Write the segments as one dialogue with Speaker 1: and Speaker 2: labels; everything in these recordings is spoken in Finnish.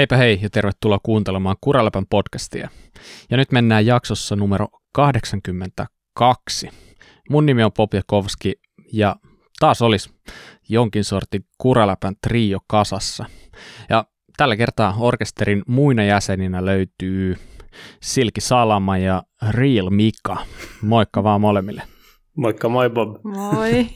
Speaker 1: Heipä hei ja tervetuloa kuuntelemaan Kuraläpän podcastia. Ja nyt mennään jaksossa numero 82. Mun nimi on Popjakovski ja taas olisi jonkin sortin Kuraläpän trio kasassa. Ja tällä kertaa orkesterin muina jäseninä löytyy Silki Salama ja Real Mika. Moikka vaan molemmille.
Speaker 2: Moikka, moi Bob.
Speaker 3: Moi.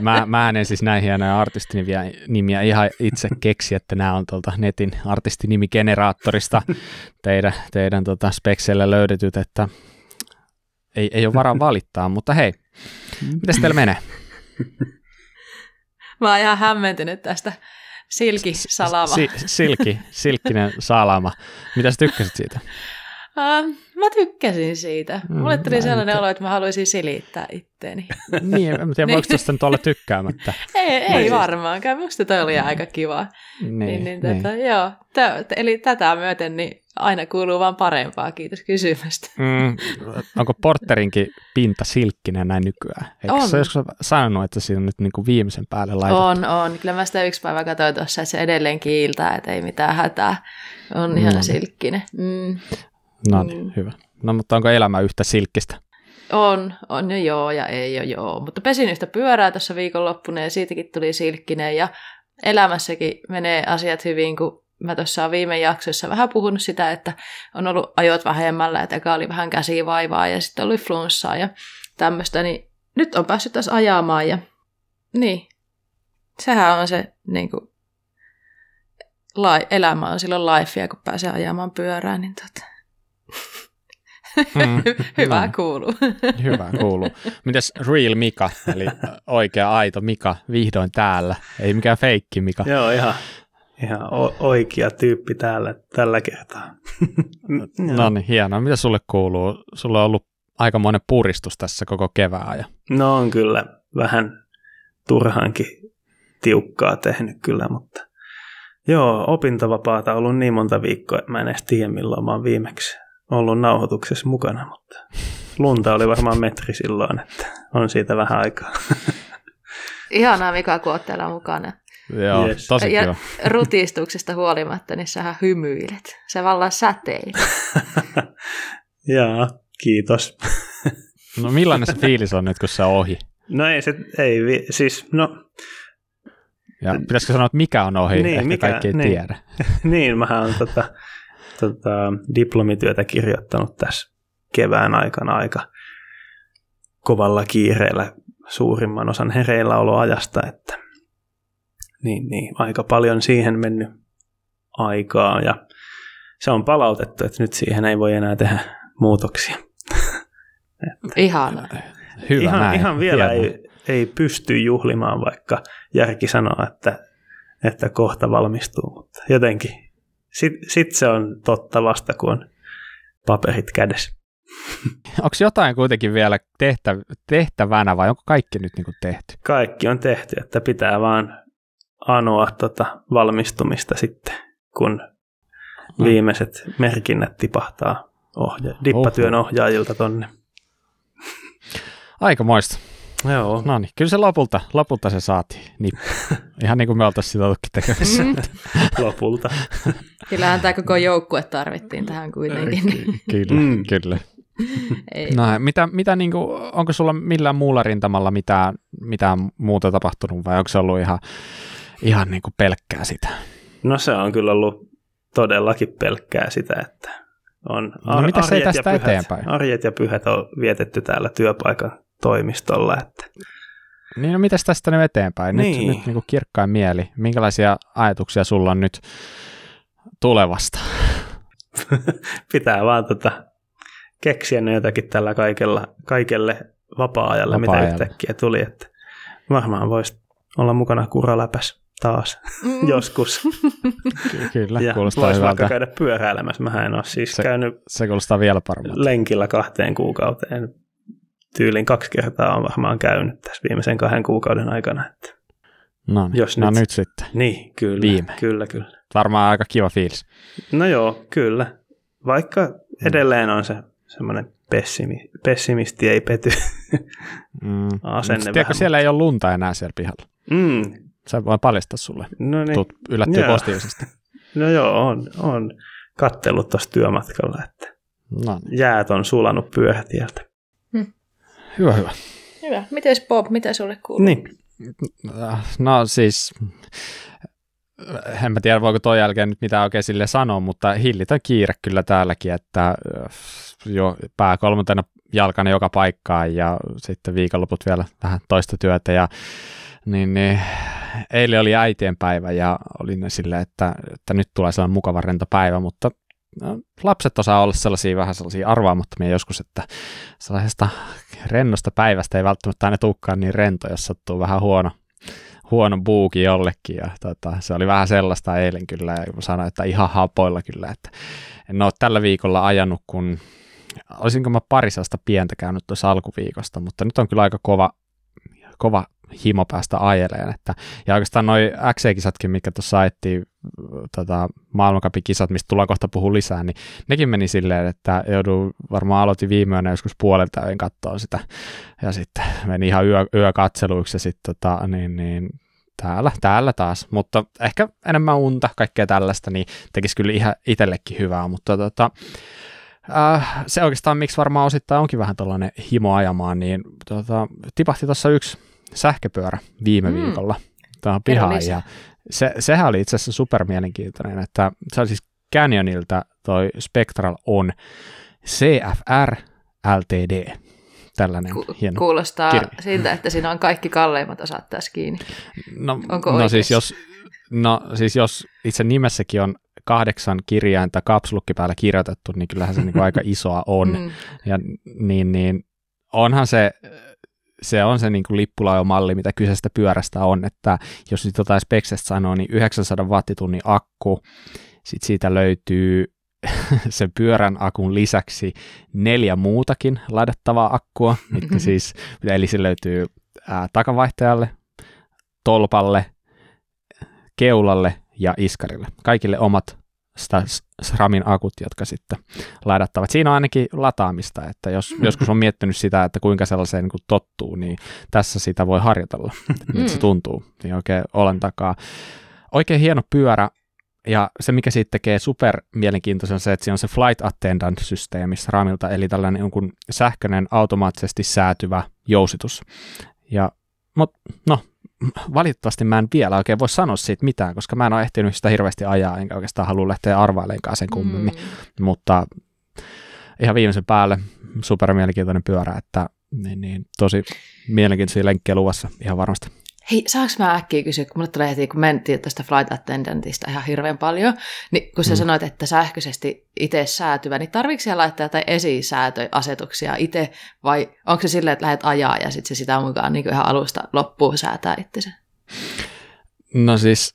Speaker 1: Mä, mä en siis näihin hienoja artistinimiä nimiä ihan itse keksi, että nämä on tuolta netin artistinimigeneraattorista teidän, teidän tota spekseillä löydetyt, että ei, ei ole varaa valittaa, mutta hei, miten teillä menee?
Speaker 3: Mä oon ihan hämmentynyt tästä Silki Salama. Si,
Speaker 1: silki, silkkinen salama. Mitä sä tykkäsit siitä?
Speaker 3: Uh, mä tykkäsin siitä. Mm, Mulle tuli sellainen olo, että mä haluaisin silittää itteeni.
Speaker 1: niin, en tiedä, voiko tuosta nyt olla tykkäämättä.
Speaker 3: ei, ei varmaankaan. Musta toi oli aika kiva. Niin, niin, niin, niin. Tätä, joo. T- eli tätä myöten niin aina kuuluu vaan parempaa. Kiitos kysymästä.
Speaker 1: Mm, onko Porterinkin pinta silkkinen näin nykyään? Eikö on. sä joskus sanonut, että siinä on nyt niin kuin viimeisen päälle laitettu?
Speaker 3: On, on. Kyllä mä sitä yksi päivä katsoin tuossa, että se edelleen kiiltää, että ei mitään hätää. On ihan mm. silkkinen. Mm.
Speaker 1: No niin, mm. hyvä. No mutta onko elämä yhtä silkkistä?
Speaker 3: On, on jo joo ja ei jo joo. Mutta pesin yhtä pyörää tuossa viikonloppuna ja siitäkin tuli silkkinen ja elämässäkin menee asiat hyvin, kun mä tuossa viime jaksossa vähän puhunut sitä, että on ollut ajot vähemmällä, että eka oli vähän käsivaivaa ja sitten oli flunssaa ja tämmöistä, niin nyt on päässyt taas ajamaan ja niin, sehän on se niin kuin, elämä on silloin lifea, kun pääsee ajamaan pyörään, niin tota, Mm, Hyvä no. kuuluu.
Speaker 1: Hyvä kuuluu. Mites Real Mika, eli oikea aito Mika, vihdoin täällä. Ei mikään feikki Mika.
Speaker 2: Joo, ihan, ihan oikea tyyppi täällä tällä kertaa.
Speaker 1: no niin, hienoa. Mitä sulle kuuluu? Sulla on ollut aikamoinen puristus tässä koko kevään. Ja...
Speaker 2: No on kyllä vähän turhankin tiukkaa tehnyt kyllä, mutta joo, opintovapaata on ollut niin monta viikkoa, että mä en edes tiedä milloin mä oon viimeksi ollut nauhoituksessa mukana, mutta lunta oli varmaan metri silloin, että on siitä vähän aikaa.
Speaker 3: Ihanaa Mika, kun oot täällä mukana.
Speaker 1: Joo, yes. tosi
Speaker 3: ja rutistuksesta huolimatta, niin sähän hymyilet. Se vallan säteilee.
Speaker 2: Jaa, kiitos.
Speaker 1: no millainen se fiilis on nyt, kun se on ohi?
Speaker 2: No ei se, ei, siis no...
Speaker 1: Ja pitäisikö sanoa, että mikä on ohi, niin, ehkä mikä, kaikki ei
Speaker 2: niin,
Speaker 1: tiedä.
Speaker 2: niin, mähän on tota, tota, diplomityötä kirjoittanut tässä kevään aikana aika kovalla kiireellä suurimman osan hereilläoloajasta, että niin, niin, aika paljon siihen mennyt aikaa ja se on palautettu, että nyt siihen ei voi enää tehdä muutoksia.
Speaker 3: Ihan.
Speaker 1: Hyvä
Speaker 2: ihan,
Speaker 1: näin.
Speaker 2: ihan vielä ei, ei pysty juhlimaan, vaikka järki sanoo, että, että kohta valmistuu, mutta jotenkin sitten sit se on totta vasta, kun on paperit kädessä.
Speaker 1: Onko jotain kuitenkin vielä tehtä, tehtävänä vai onko kaikki nyt niin kuin tehty?
Speaker 2: Kaikki on tehty, että pitää vaan anoa tota valmistumista sitten, kun mm. viimeiset merkinnät tipahtaa ohja- dippatyön ohjaajilta tonne.
Speaker 1: Aika moista.
Speaker 2: Joo.
Speaker 1: No niin, kyllä se lopulta, lopulta se saatiin. Niin, ihan niin kuin me oltaisiin sitä tekemässä. Mm.
Speaker 2: lopulta.
Speaker 3: Kyllähän tämä koko joukkue tarvittiin tähän kuitenkin.
Speaker 1: Ky- kyllä, mm. kyllä. Ei. No, mitä, mitä niin kuin, onko sulla millään muulla rintamalla mitään, mitään muuta tapahtunut vai onko se ollut ihan, ihan niin kuin pelkkää sitä?
Speaker 2: No se on kyllä ollut todellakin pelkkää sitä, että on
Speaker 1: ar- no, mitä se tästä pyhät, eteenpäin?
Speaker 2: Arjet ja pyhät on vietetty täällä työpaikan toimistolla. Että.
Speaker 1: Niin no mitäs tästä nyt eteenpäin? Nyt, niin. nyt niin kuin kirkkain mieli. Minkälaisia ajatuksia sulla on nyt tulevasta?
Speaker 2: Pitää vaan tota, keksiä ne jotakin tällä kaikella, kaikelle vapaa-ajalle, vapaa-ajalle, mitä yhtäkkiä tuli. Että varmaan voisi olla mukana kuraläpäs taas mm. joskus.
Speaker 1: Ky- kyllä,
Speaker 2: ja
Speaker 1: kuulostaa
Speaker 2: Voisi vaikka käydä pyöräilemässä. Mä en ole siis
Speaker 1: se,
Speaker 2: käynyt
Speaker 1: se kuulostaa vielä paremmin.
Speaker 2: lenkillä kahteen kuukauteen tyylin kaksi kertaa on varmaan käynyt tässä viimeisen kahden kuukauden aikana. Että
Speaker 1: no, niin. Jos no nyt, nyt sitten.
Speaker 2: Niin, kyllä.
Speaker 1: Viime.
Speaker 2: Kyllä, kyllä.
Speaker 1: Varmaan aika kiva fiilis.
Speaker 2: No joo, kyllä. Vaikka mm. edelleen on se semmoinen pessimi, pessimisti ei pety mm. asenne
Speaker 1: Tiedätkö, siellä ei ole lunta enää siellä pihalla?
Speaker 2: Mm,
Speaker 1: Se voi paljastaa sulle.
Speaker 2: No niin.
Speaker 1: Tuut yllättyy
Speaker 2: Joo.
Speaker 1: positiivisesti.
Speaker 2: No joo, on, on kattellut tuossa työmatkalla, että
Speaker 1: No niin.
Speaker 2: jäät on sulanut pyöhätieltä.
Speaker 1: Hyvä, hyvä.
Speaker 3: Hyvä. Mites Bob, mitä sulle kuuluu?
Speaker 2: Niin,
Speaker 1: No siis, en mä tiedä voiko toi jälkeen nyt mitään oikein sille sanoa, mutta hillitön kiire kyllä täälläkin, että äh, jo pää kolmantena jalkana joka paikkaan ja sitten viikonloput vielä vähän toista työtä ja niin, niin eilen oli äitien päivä ja oli ne silleen, että, että nyt tulee sellainen mukava rento päivä, mutta no, lapset osaa olla sellaisia vähän sellaisia arvaamattomia joskus, että sellaisesta rennosta päivästä ei välttämättä aina tulekaan niin rento, jos sattuu vähän huono, huono buuki jollekin. Ja tota, se oli vähän sellaista eilen kyllä, ja sanoin, että ihan hapoilla kyllä, että en ole tällä viikolla ajanut, kun olisinko mä pari sellaista pientä käynyt tuossa alkuviikosta, mutta nyt on kyllä aika kova, kova himo päästä ajeleen. Että, ja oikeastaan noi XC-kisatkin, mikä tuossa ajettiin, tota, maailmankapikisat, mistä tullaan kohta puhua lisää, niin nekin meni silleen, että joudun, varmaan aloitin viime yönä joskus puolelta öin katsoa sitä, ja sitten meni ihan yö, yökatseluiksi, ja sitten tota, niin, niin, täällä, täällä taas, mutta ehkä enemmän unta, kaikkea tällaista, niin tekisi kyllä ihan itsellekin hyvää, mutta tota, äh, se oikeastaan, miksi varmaan osittain onkin vähän tällainen himo ajamaan, niin tota, tipahti tuossa yksi sähköpyörä viime
Speaker 3: Mm.
Speaker 1: viikolla tähän
Speaker 3: Kerro
Speaker 1: pihaan, ja se, sehän oli itse asiassa super mielenkiintoinen, että se oli siis Canyonilta toi Spectral On CFR LTD, tällainen
Speaker 3: Ku-
Speaker 1: hieno
Speaker 3: Kuulostaa
Speaker 1: kirja.
Speaker 3: siltä, että siinä on kaikki kalleimmat osat tässä kiinni.
Speaker 1: No,
Speaker 3: Onko
Speaker 1: no siis, jos, no siis jos itse nimessäkin on kahdeksan kirjainta kapsulukki päällä kirjoitettu, niin kyllähän se niin aika isoa on. Mm. Ja niin, niin onhan se, se on se niin kuin lippulaivamalli, mitä kyseisestä pyörästä on, että jos nyt jotain speksestä sanoo, niin 900 wattitunnin akku, sitten siitä löytyy sen pyörän akun lisäksi neljä muutakin ladattavaa akkua, mitkä siis, eli se löytyy ää, takavaihtajalle, tolpalle, keulalle ja iskarille. Kaikille omat sitä SRAMin akut, jotka sitten ladattavat. Siinä on ainakin lataamista, että jos
Speaker 3: Mm.
Speaker 1: joskus on miettinyt sitä, että kuinka sellaiseen niin kuin tottuu, niin tässä sitä voi harjoitella, miltä se
Speaker 3: Mm.
Speaker 1: tuntuu, niin oikein olen takaa. Oikein hieno pyörä, ja se, mikä siitä tekee super mielenkiintoisen, on se, että siinä on se flight attendant-systeemi SRAMilta, eli tällainen jonkun sähköinen automaattisesti säätyvä jousitus. Ja, mut, no, valitettavasti mä en vielä oikein voi sanoa siitä mitään, koska mä en ole ehtinyt sitä hirveästi ajaa, enkä oikeastaan halua lähteä arvailemaan sen kummemmin,
Speaker 3: Mm.
Speaker 1: mutta ihan viimeisen päälle super mielenkiintoinen pyörä, että niin, niin, tosi mielenkiintoisia lenkkejä luvassa ihan varmasti.
Speaker 3: Hei, saanko mä äkkiä kysyä, kun mulle tulee heti, kun mentiin tästä flight attendantista ihan hirveän paljon, niin kun sä
Speaker 1: Mm.
Speaker 3: sanoit, että sähköisesti itse säätyvä, niin tarvitsetko siellä laittaa jotain esisäätöasetuksia itse, vai onko se silleen, että lähdet ajaa ja sitten se sitä mukaan niin ihan alusta loppuun säätää itsensä?
Speaker 1: No siis,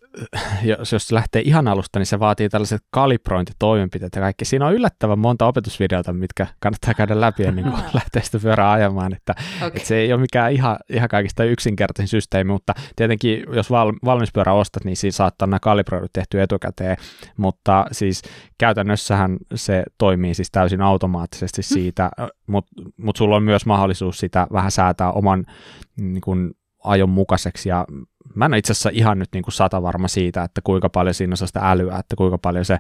Speaker 1: jos, jos lähtee ihan alusta, niin se vaatii tällaiset kalibrointitoimenpiteet ja kaikki. Siinä on yllättävän monta opetusvideota, mitkä kannattaa käydä läpi ennen kuin lähtee sitä pyörää ajamaan. Että,
Speaker 3: Okay.
Speaker 1: että se ei ole mikään ihan, ihan kaikista yksinkertaisin systeemi, mutta tietenkin jos val, valmis pyörä ostat, niin siinä saattaa nämä kalibroidut tehty etukäteen, mutta siis käytännössähän se toimii siis täysin automaattisesti siitä, mutta mut sulla on myös mahdollisuus sitä vähän säätää oman niin kuin, ajon mukaiseksi ja mä en ole itse asiassa ihan nyt niin kuin sata varma siitä, että kuinka paljon siinä on sitä älyä, että kuinka paljon se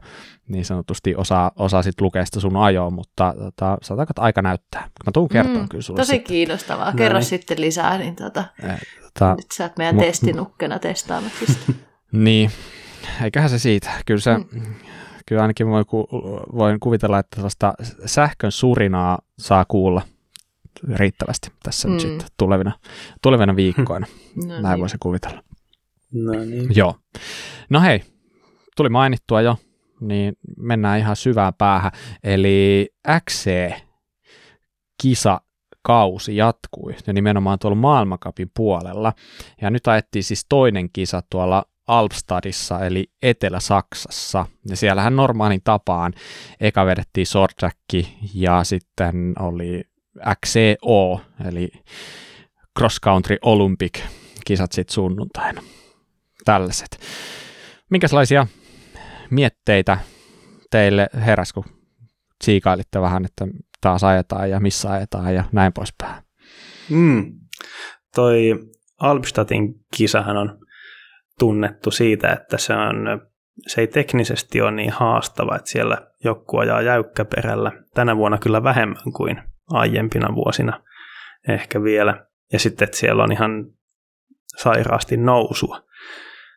Speaker 1: niin sanotusti osaa, osaa sit lukea sitä sun ajoa, mutta tota, sanotaanko, että aika näyttää. Mä tuun kertoa
Speaker 3: Mm,
Speaker 1: kyllä sulle.
Speaker 3: Tosi
Speaker 1: sitten.
Speaker 3: kiinnostavaa.
Speaker 2: No
Speaker 3: Kerro
Speaker 2: niin.
Speaker 3: sitten lisää, niin tota,
Speaker 1: Eh, tota,
Speaker 3: nyt sä oot meidän
Speaker 1: Mut-
Speaker 3: testinukkena testaamassa.
Speaker 1: Niin, eiköhän se siitä. Kyllä se,
Speaker 3: Mm.
Speaker 1: kyllä ainakin voi ku, voin kuvitella, että sellaista sähkön surinaa saa kuulla riittävästi tässä mm. nyt sitten tulevina, tulevina viikkoina.
Speaker 3: No
Speaker 1: Näin
Speaker 3: niin.
Speaker 1: voisi kuvitella.
Speaker 2: No niin.
Speaker 1: Joo. No hei, tuli mainittua jo, niin mennään ihan syvään päähän. Eli XC-kisa kausi jatkui ja nimenomaan tuolla maailmankapin puolella. Ja nyt ajettiin siis toinen kisa tuolla Alpstadissa eli Etelä-Saksassa. Ja siellähän normaalin tapaan eka vedettiin track ja sitten oli XCO eli Cross Country Olympic kisat sitten sunnuntaina. Tällaiset. Minkälaisia mietteitä teille heräs, kun tsiikailitte vähän, että taas ajetaan ja missä ajetaan ja näin poispäin?
Speaker 2: Mm. Toi Alpstadtin kisahan on tunnettu siitä, että se, on, se ei teknisesti ole niin haastava, että siellä joku ajaa jäykkäperällä. Tänä vuonna kyllä vähemmän kuin aiempina vuosina ehkä vielä. Ja sitten, että siellä on ihan sairaasti nousua.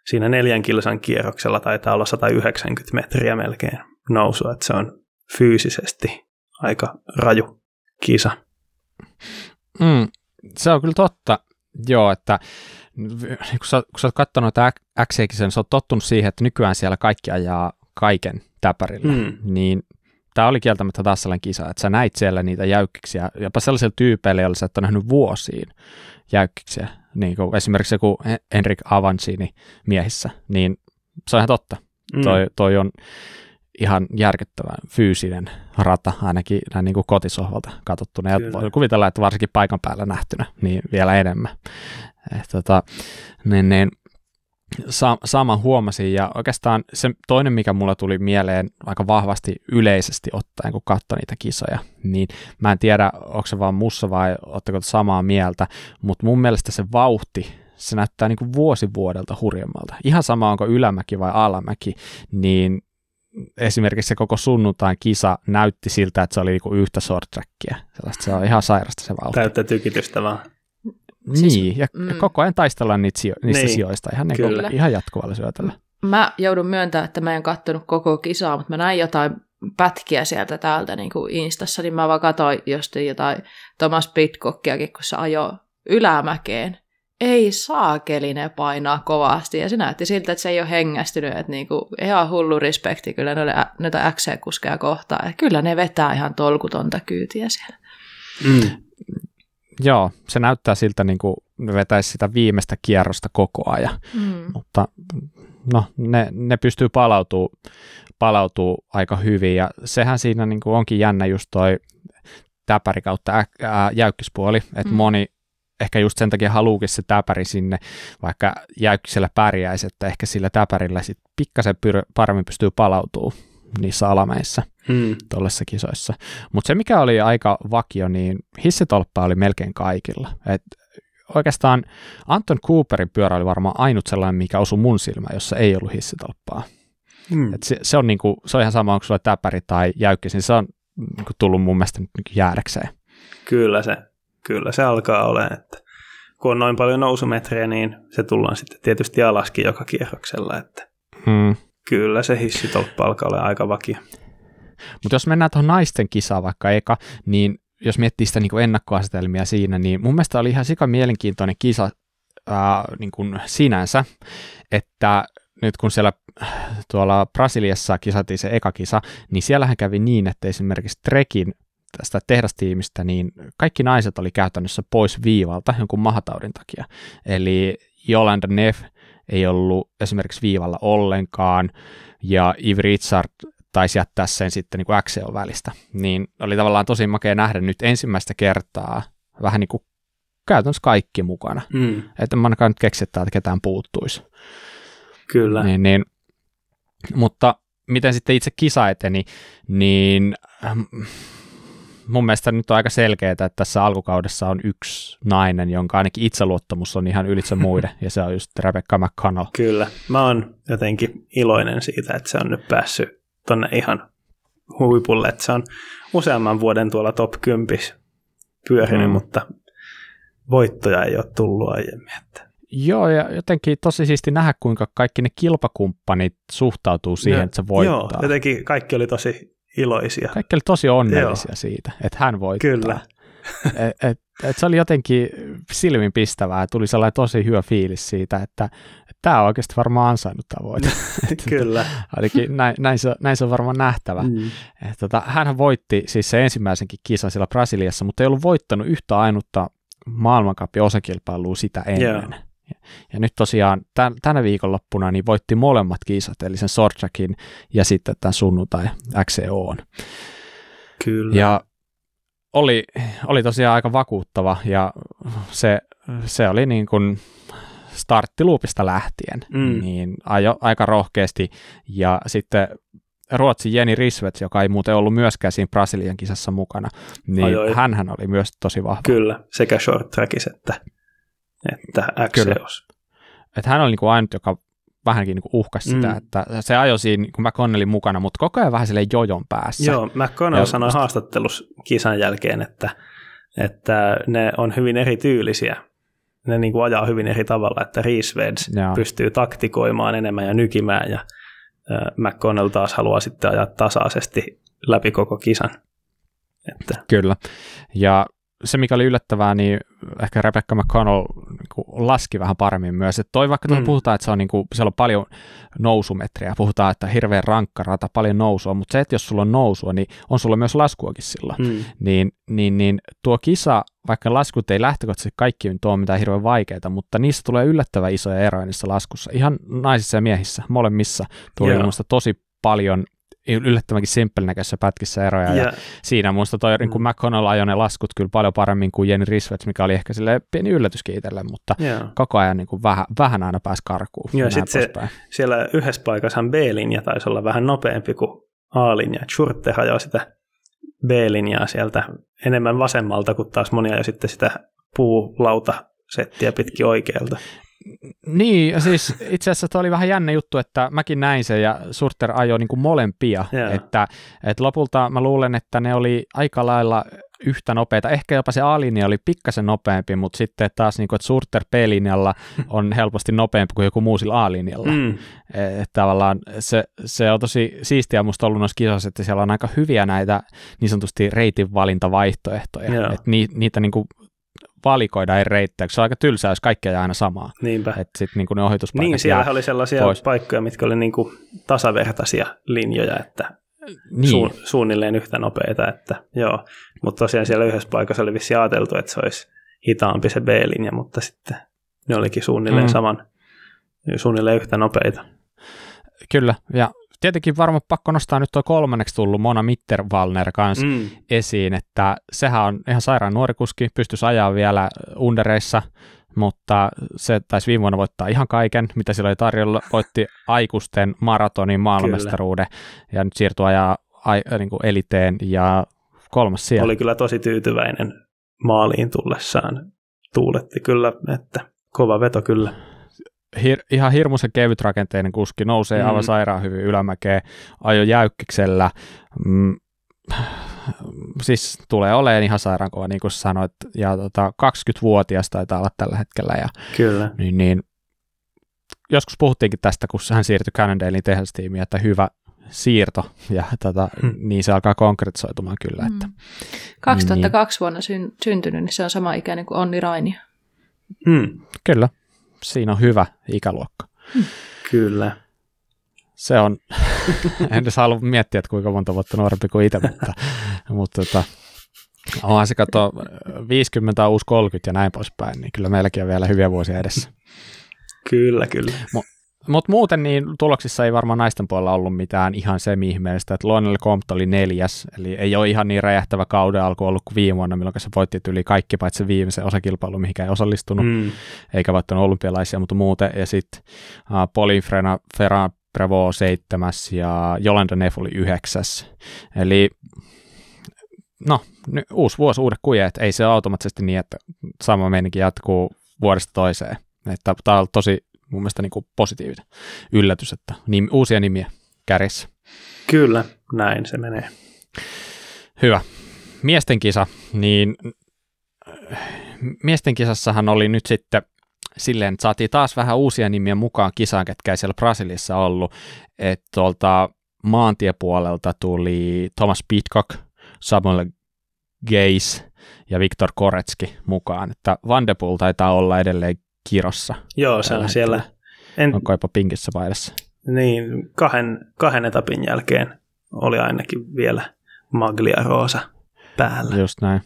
Speaker 2: Siinä neljän kilsan kierroksella taitaa olla 190 metriä melkein nousua, että se on fyysisesti aika raju kisa.
Speaker 1: Mm, se on kyllä totta, joo, että kun sä, kun sä oot katsonut x sen sä oot tottunut siihen, että nykyään siellä kaikki ajaa kaiken täpärillä, mm. niin tämä oli kieltämättä taas sellainen kisa, että sä näit siellä niitä jäykkiksiä, jopa sellaisilla tyypeillä, joilla sä et ole nähnyt vuosiin jäykkiksiä, niin kuin esimerkiksi joku Henrik Avancini miehissä, niin se on ihan totta. Mm. Toi, toi on ihan järkyttävän fyysinen rata, ainakin näin niin kuin kotisohvalta katsottuna. Ja voi kuvitella, että varsinkin paikan päällä nähtynä, niin vielä enemmän. Et, tota, niin, niin, sa- sama huomasin, ja oikeastaan se toinen, mikä mulla tuli mieleen aika vahvasti yleisesti ottaen, kun katsoin niitä kisoja, niin mä en tiedä, onko se vaan mussa vai oletteko samaa mieltä, mutta mun mielestä se vauhti, se näyttää niin kuin vuosi vuodelta hurjemmalta. Ihan sama, onko ylämäki vai alamäki, niin esimerkiksi se koko sunnuntain kisa näytti siltä, että se oli niinku yhtä short trackia. Sellaista, se on ihan sairasta se vauhti.
Speaker 2: Täyttä tykitystä vaan.
Speaker 1: Siis, niin, ja mm. koko ajan taistellaan niitä sijo- niistä niin, sijoista ihan, niin kuin, ihan jatkuvalla syötöllä.
Speaker 3: Mä joudun myöntämään, että mä en kattonut koko kisaa, mutta mä näin jotain pätkiä sieltä täältä niin kuin Instassa, niin mä vaan katsoin jostain jotain Thomas Pitcockiakin, kun se ajoi ylämäkeen ei saakeli ne painaa kovasti. Ja se näytti siltä, että se ei ole hengästynyt. Että niinku, ihan hullu respekti kyllä noille, noita XC-kuskeja kohtaan. Että kyllä ne vetää ihan tolkutonta kyytiä siellä.
Speaker 1: Mm. Joo, se näyttää siltä, niin kuin vetäisi sitä viimeistä kierrosta koko ajan. Mm. Mutta no, ne, ne pystyy palautuu, palautuu aika hyvin. Ja sehän siinä niin kuin onkin jännä just toi täpäri kautta ä, ä, jäykkispuoli, että mm. moni ehkä just sen takia haluukin se täpäri sinne, vaikka jäykkisellä pärjäisi, että ehkä sillä täpärillä sitten pikkasen pyr- paremmin pystyy palautumaan niissä alameissa hmm. tuollaisissa kisoissa. Mutta se, mikä oli aika vakio, niin hissitolppa oli melkein kaikilla. Et oikeastaan Anton Cooperin pyörä oli varmaan ainut sellainen, mikä osui mun silmään, jossa ei ollut hissitolppaa. Hmm. Et se, se, on niinku, se on ihan sama, onko sulla täpäri tai jäykkis, niin se on niinku tullut mun mielestä nyt niinku jäädäkseen.
Speaker 2: Kyllä se kyllä se alkaa olemaan, että kun on noin paljon nousumetrejä, niin se tullaan sitten tietysti alaskin joka kierroksella, että hmm. Kyllä se hissitolppa alkaa olla aika vakio.
Speaker 1: Mutta jos mennään tuohon naisten kisaan vaikka eka, niin jos miettii sitä niin kuin ennakkoasetelmia siinä, niin mun mielestä oli ihan sika mielenkiintoinen kisa ää, niin kuin sinänsä, että nyt kun siellä tuolla Brasiliassa kisatiin se eka kisa, niin siellähän kävi niin, että esimerkiksi Trekin tästä tehdastiimistä, niin kaikki naiset oli käytännössä pois viivalta jonkun mahataudin takia. Eli Jolanda Neff ei ollut esimerkiksi viivalla ollenkaan, ja Yves Richard taisi jättää sen sitten niin kuin välistä. Niin oli tavallaan tosi makea nähdä nyt ensimmäistä kertaa vähän niin kuin käytännössä kaikki mukana. Mm. Että mä ainakaan nyt keksi, että ketään puuttuisi.
Speaker 2: Kyllä.
Speaker 1: Niin, niin, mutta miten sitten itse kisa eteni, niin mun mielestä nyt on aika selkeää, että tässä alkukaudessa on yksi nainen, jonka ainakin itseluottamus on ihan ylitse muiden, ja se on just Rebecca McConnell.
Speaker 2: Kyllä, mä oon jotenkin iloinen siitä, että se on nyt päässyt tonne ihan huipulle, että se on useamman vuoden tuolla top 10 pyörinyt, mm. mutta voittoja ei ole tullut aiemmin. Että.
Speaker 1: Joo, ja jotenkin tosi siisti nähdä, kuinka kaikki ne kilpakumppanit suhtautuu siihen, no, että se voittaa. Joo,
Speaker 2: jotenkin kaikki oli tosi iloisia.
Speaker 1: Kaikki oli tosi onnellisia Joo. siitä, että hän voittaa.
Speaker 2: Kyllä.
Speaker 1: et, et, et se oli jotenkin silminpistävää, tuli sellainen tosi hyvä fiilis siitä, että, tämä on oikeasti varmaan ansainnut tavoite.
Speaker 2: Kyllä.
Speaker 1: Ainakin näin, näin, se, näin se on varmaan nähtävä. Mm. Et, tota, hän voitti siis se ensimmäisenkin kisan siellä Brasiliassa, mutta ei ollut voittanut yhtä ainutta maailmankapin osakilpailua sitä ennen. Yeah. Ja nyt tosiaan tämän, tänä viikonloppuna niin voitti molemmat kisat, eli sen Sorchakin ja sitten tämän sunnuntai XCOn.
Speaker 2: Kyllä.
Speaker 1: Ja oli, oli tosiaan aika vakuuttava ja se, se oli niin kuin starttiluupista lähtien, mm. niin ajo aika rohkeasti ja sitten Ruotsin Jeni Risvet, joka ei muuten ollut myöskään siinä Brasilian kisassa mukana, niin hän oli myös tosi vahva.
Speaker 2: Kyllä, sekä short trackissa että että Xeos.
Speaker 1: Että hän oli niin kuin ainut, joka vähänkin niin uhkas sitä,
Speaker 2: Mm.
Speaker 1: että se ajoi siinä niin McConnellin mukana, mutta koko ajan vähän silleen jojon päässä.
Speaker 2: Joo, McConnell
Speaker 1: Ja
Speaker 2: sanoi
Speaker 1: musta-
Speaker 2: haastattelussa kisan jälkeen, että, että ne on hyvin erityylisiä. Ne niin kuin ajaa hyvin eri tavalla, että Reesveds pystyy taktikoimaan enemmän ja nykimään ja McConnell taas haluaa sitten ajaa tasaisesti läpi koko kisan. Että,
Speaker 1: Kyllä. Ja se, mikä oli yllättävää, niin ehkä Rebecca McConnell niin laski vähän paremmin myös. Että toi vaikka mm. Puhutaan, että se on, niin kuin, siellä on paljon nousumetriä, puhutaan, että hirveän rankka rata, paljon nousua, mutta se, että jos sulla on nousua, niin on sulla myös laskuakin silloin.
Speaker 2: mm,
Speaker 1: Niin, niin, niin tuo kisa, vaikka laskut ei lähtökohtaisesti kaikki tuo mitään hirveän vaikeita, mutta niissä tulee yllättävän isoja eroja niissä laskussa. Ihan naisissa ja miehissä, molemmissa tuli minusta tosi paljon yllättävänkin simppelnäköisissä pätkissä eroja. Ja, ja
Speaker 2: ja,
Speaker 1: siinä muista toi mm.
Speaker 2: Mm.
Speaker 1: McConnell ajoi ne laskut kyllä paljon paremmin kuin Jenny Risvets, mikä oli ehkä sille pieni yllätyskin itselle, mutta
Speaker 2: joo.
Speaker 1: koko ajan niin kuin vähän, vähän aina pääsi karkuun. Ja
Speaker 2: sit
Speaker 1: näin
Speaker 2: se-
Speaker 1: poispäin.
Speaker 2: siellä yhdessä paikassahan B-linja taisi olla vähän nopeampi kuin A-linja. Schurter ajoi sitä B-linjaa sieltä enemmän vasemmalta, kuin taas moni ajoi sitten sitä puulauta-settiä pitkin oikealta.
Speaker 1: Niin, siis itse asiassa toi oli vähän jännä juttu, että mäkin näin sen ja Surter ajoi niin kuin molempia,
Speaker 2: Joo.
Speaker 1: että, että lopulta mä luulen, että ne oli aika lailla yhtä nopeita. Ehkä jopa se A-linja oli pikkasen nopeampi, mutta sitten taas niin kuin, että Surter B-linjalla on helposti nopeampi kuin joku muu sillä A-linjalla.
Speaker 2: Mm,
Speaker 1: Että tavallaan se, se on tosi siistiä musta ollut noissa kisoissa, että siellä on aika hyviä näitä niin sanotusti reitin valintavaihtoehtoja.
Speaker 2: Joo.
Speaker 1: Että ni, niitä niin kuin valikoidaan eri reittejä, se on aika tylsää, jos kaikki aina samaa.
Speaker 2: niinpä.
Speaker 1: Että sitten niin ne ohituspaikat
Speaker 2: Niin, siellä oli sellaisia
Speaker 1: pois.
Speaker 2: paikkoja, mitkä oli niin kuin tasavertaisia linjoja, että
Speaker 1: niin.
Speaker 2: su- suunnilleen yhtä nopeita. Että, joo. Mutta tosiaan siellä yhdessä paikassa oli vissi ajateltu, että se olisi hitaampi se B-linja, mutta sitten ne olikin suunnilleen
Speaker 1: mm.
Speaker 2: saman, suunnilleen yhtä nopeita.
Speaker 1: Kyllä, ja tietenkin varmaan pakko nostaa nyt tuo kolmanneksi tullut Mona Mitterwallner kanssa mm.
Speaker 2: Mm.
Speaker 1: esiin, että sehän on ihan sairaan nuori kuski, pystyisi ajaa vielä undereissa, mutta se taisi viime vuonna voittaa ihan kaiken, mitä sillä oli tarjolla, voitti aikuisten maratonin maailmanmestaruuden ja nyt siirtyi ajaa ai, niin kuin eliteen ja kolmas siellä.
Speaker 2: Oli kyllä tosi tyytyväinen maaliin tullessaan. Tuuletti kyllä, että kova veto kyllä.
Speaker 1: Hir, ihan hirmuisen kevyt rakenteinen kuski, nousee mm.
Speaker 2: Mm.
Speaker 1: aivan sairaan hyvin ylämäkeen, ajo jäykkiksellä, mm, siis tulee olemaan ihan sairaan kova, niin kuin sanoit, ja tota, 20-vuotias taitaa olla tällä hetkellä, ja
Speaker 2: Kyllä.
Speaker 1: niin, niin joskus puhuttiinkin tästä, kun hän siirtyi Cannondalein tehdastiimiin, että hyvä siirto, ja tota,
Speaker 2: Hmm.
Speaker 1: niin se alkaa konkretisoitumaan kyllä, että
Speaker 3: Mm. 2002 vuonna syn, syntynyt, niin se on sama ikäinen kuin Onni Rainio.
Speaker 2: Mm.
Speaker 1: kyllä, siinä on hyvä ikäluokka.
Speaker 2: Kyllä.
Speaker 1: Se on, en edes halua miettiä, että kuinka monta vuotta nuorempi kuin itse, mutta, mutta tota, onhan se kato 50 uusi 30 ja näin poispäin, niin kyllä meilläkin on vielä hyviä vuosia edessä.
Speaker 2: Kyllä, kyllä.
Speaker 1: Mutta muuten niin tuloksissa ei varmaan naisten puolella ollut mitään ihan semi-ihmeellistä, että Lionel Compt oli neljäs, eli ei ole ihan niin räjähtävä kauden alku ollut kuin viime vuonna, milloin se voitti yli kaikki paitsi viimeisen osakilpailun, mihinkä ei osallistunut, mm. Eikä voittanut olympialaisia, mutta muuten, ja sitten uh, Pauline Frena, Ferran Prevo seitsemäs ja Jolanda Neff oli yhdeksäs. Eli no, ny, uusi vuosi, uudet kujet, ei se automaattisesti niin, että sama meininki jatkuu vuodesta toiseen. Että tämä on tosi mun mielestä niin kuin positiivinen yllätys, että nim, uusia nimiä kärjessä.
Speaker 2: Kyllä, näin se menee.
Speaker 1: Hyvä. Miesten kisa, niin miesten kisassahan oli nyt sitten silleen, että saatiin taas vähän uusia nimiä mukaan kisaan, ketkä ei siellä Brasiliassa ollut. Että tuolta maantiepuolelta tuli Thomas Pitcock, Samuel Geis ja Viktor Koretski mukaan. Että Van de Poel taitaa olla edelleen kirossa.
Speaker 2: Joo, se on siellä en,
Speaker 1: Onko jopa pinkissä paidassa?
Speaker 2: niin, kahden, kahden etapin jälkeen oli ainakin vielä Maglia Rosa päällä.
Speaker 1: Just näin,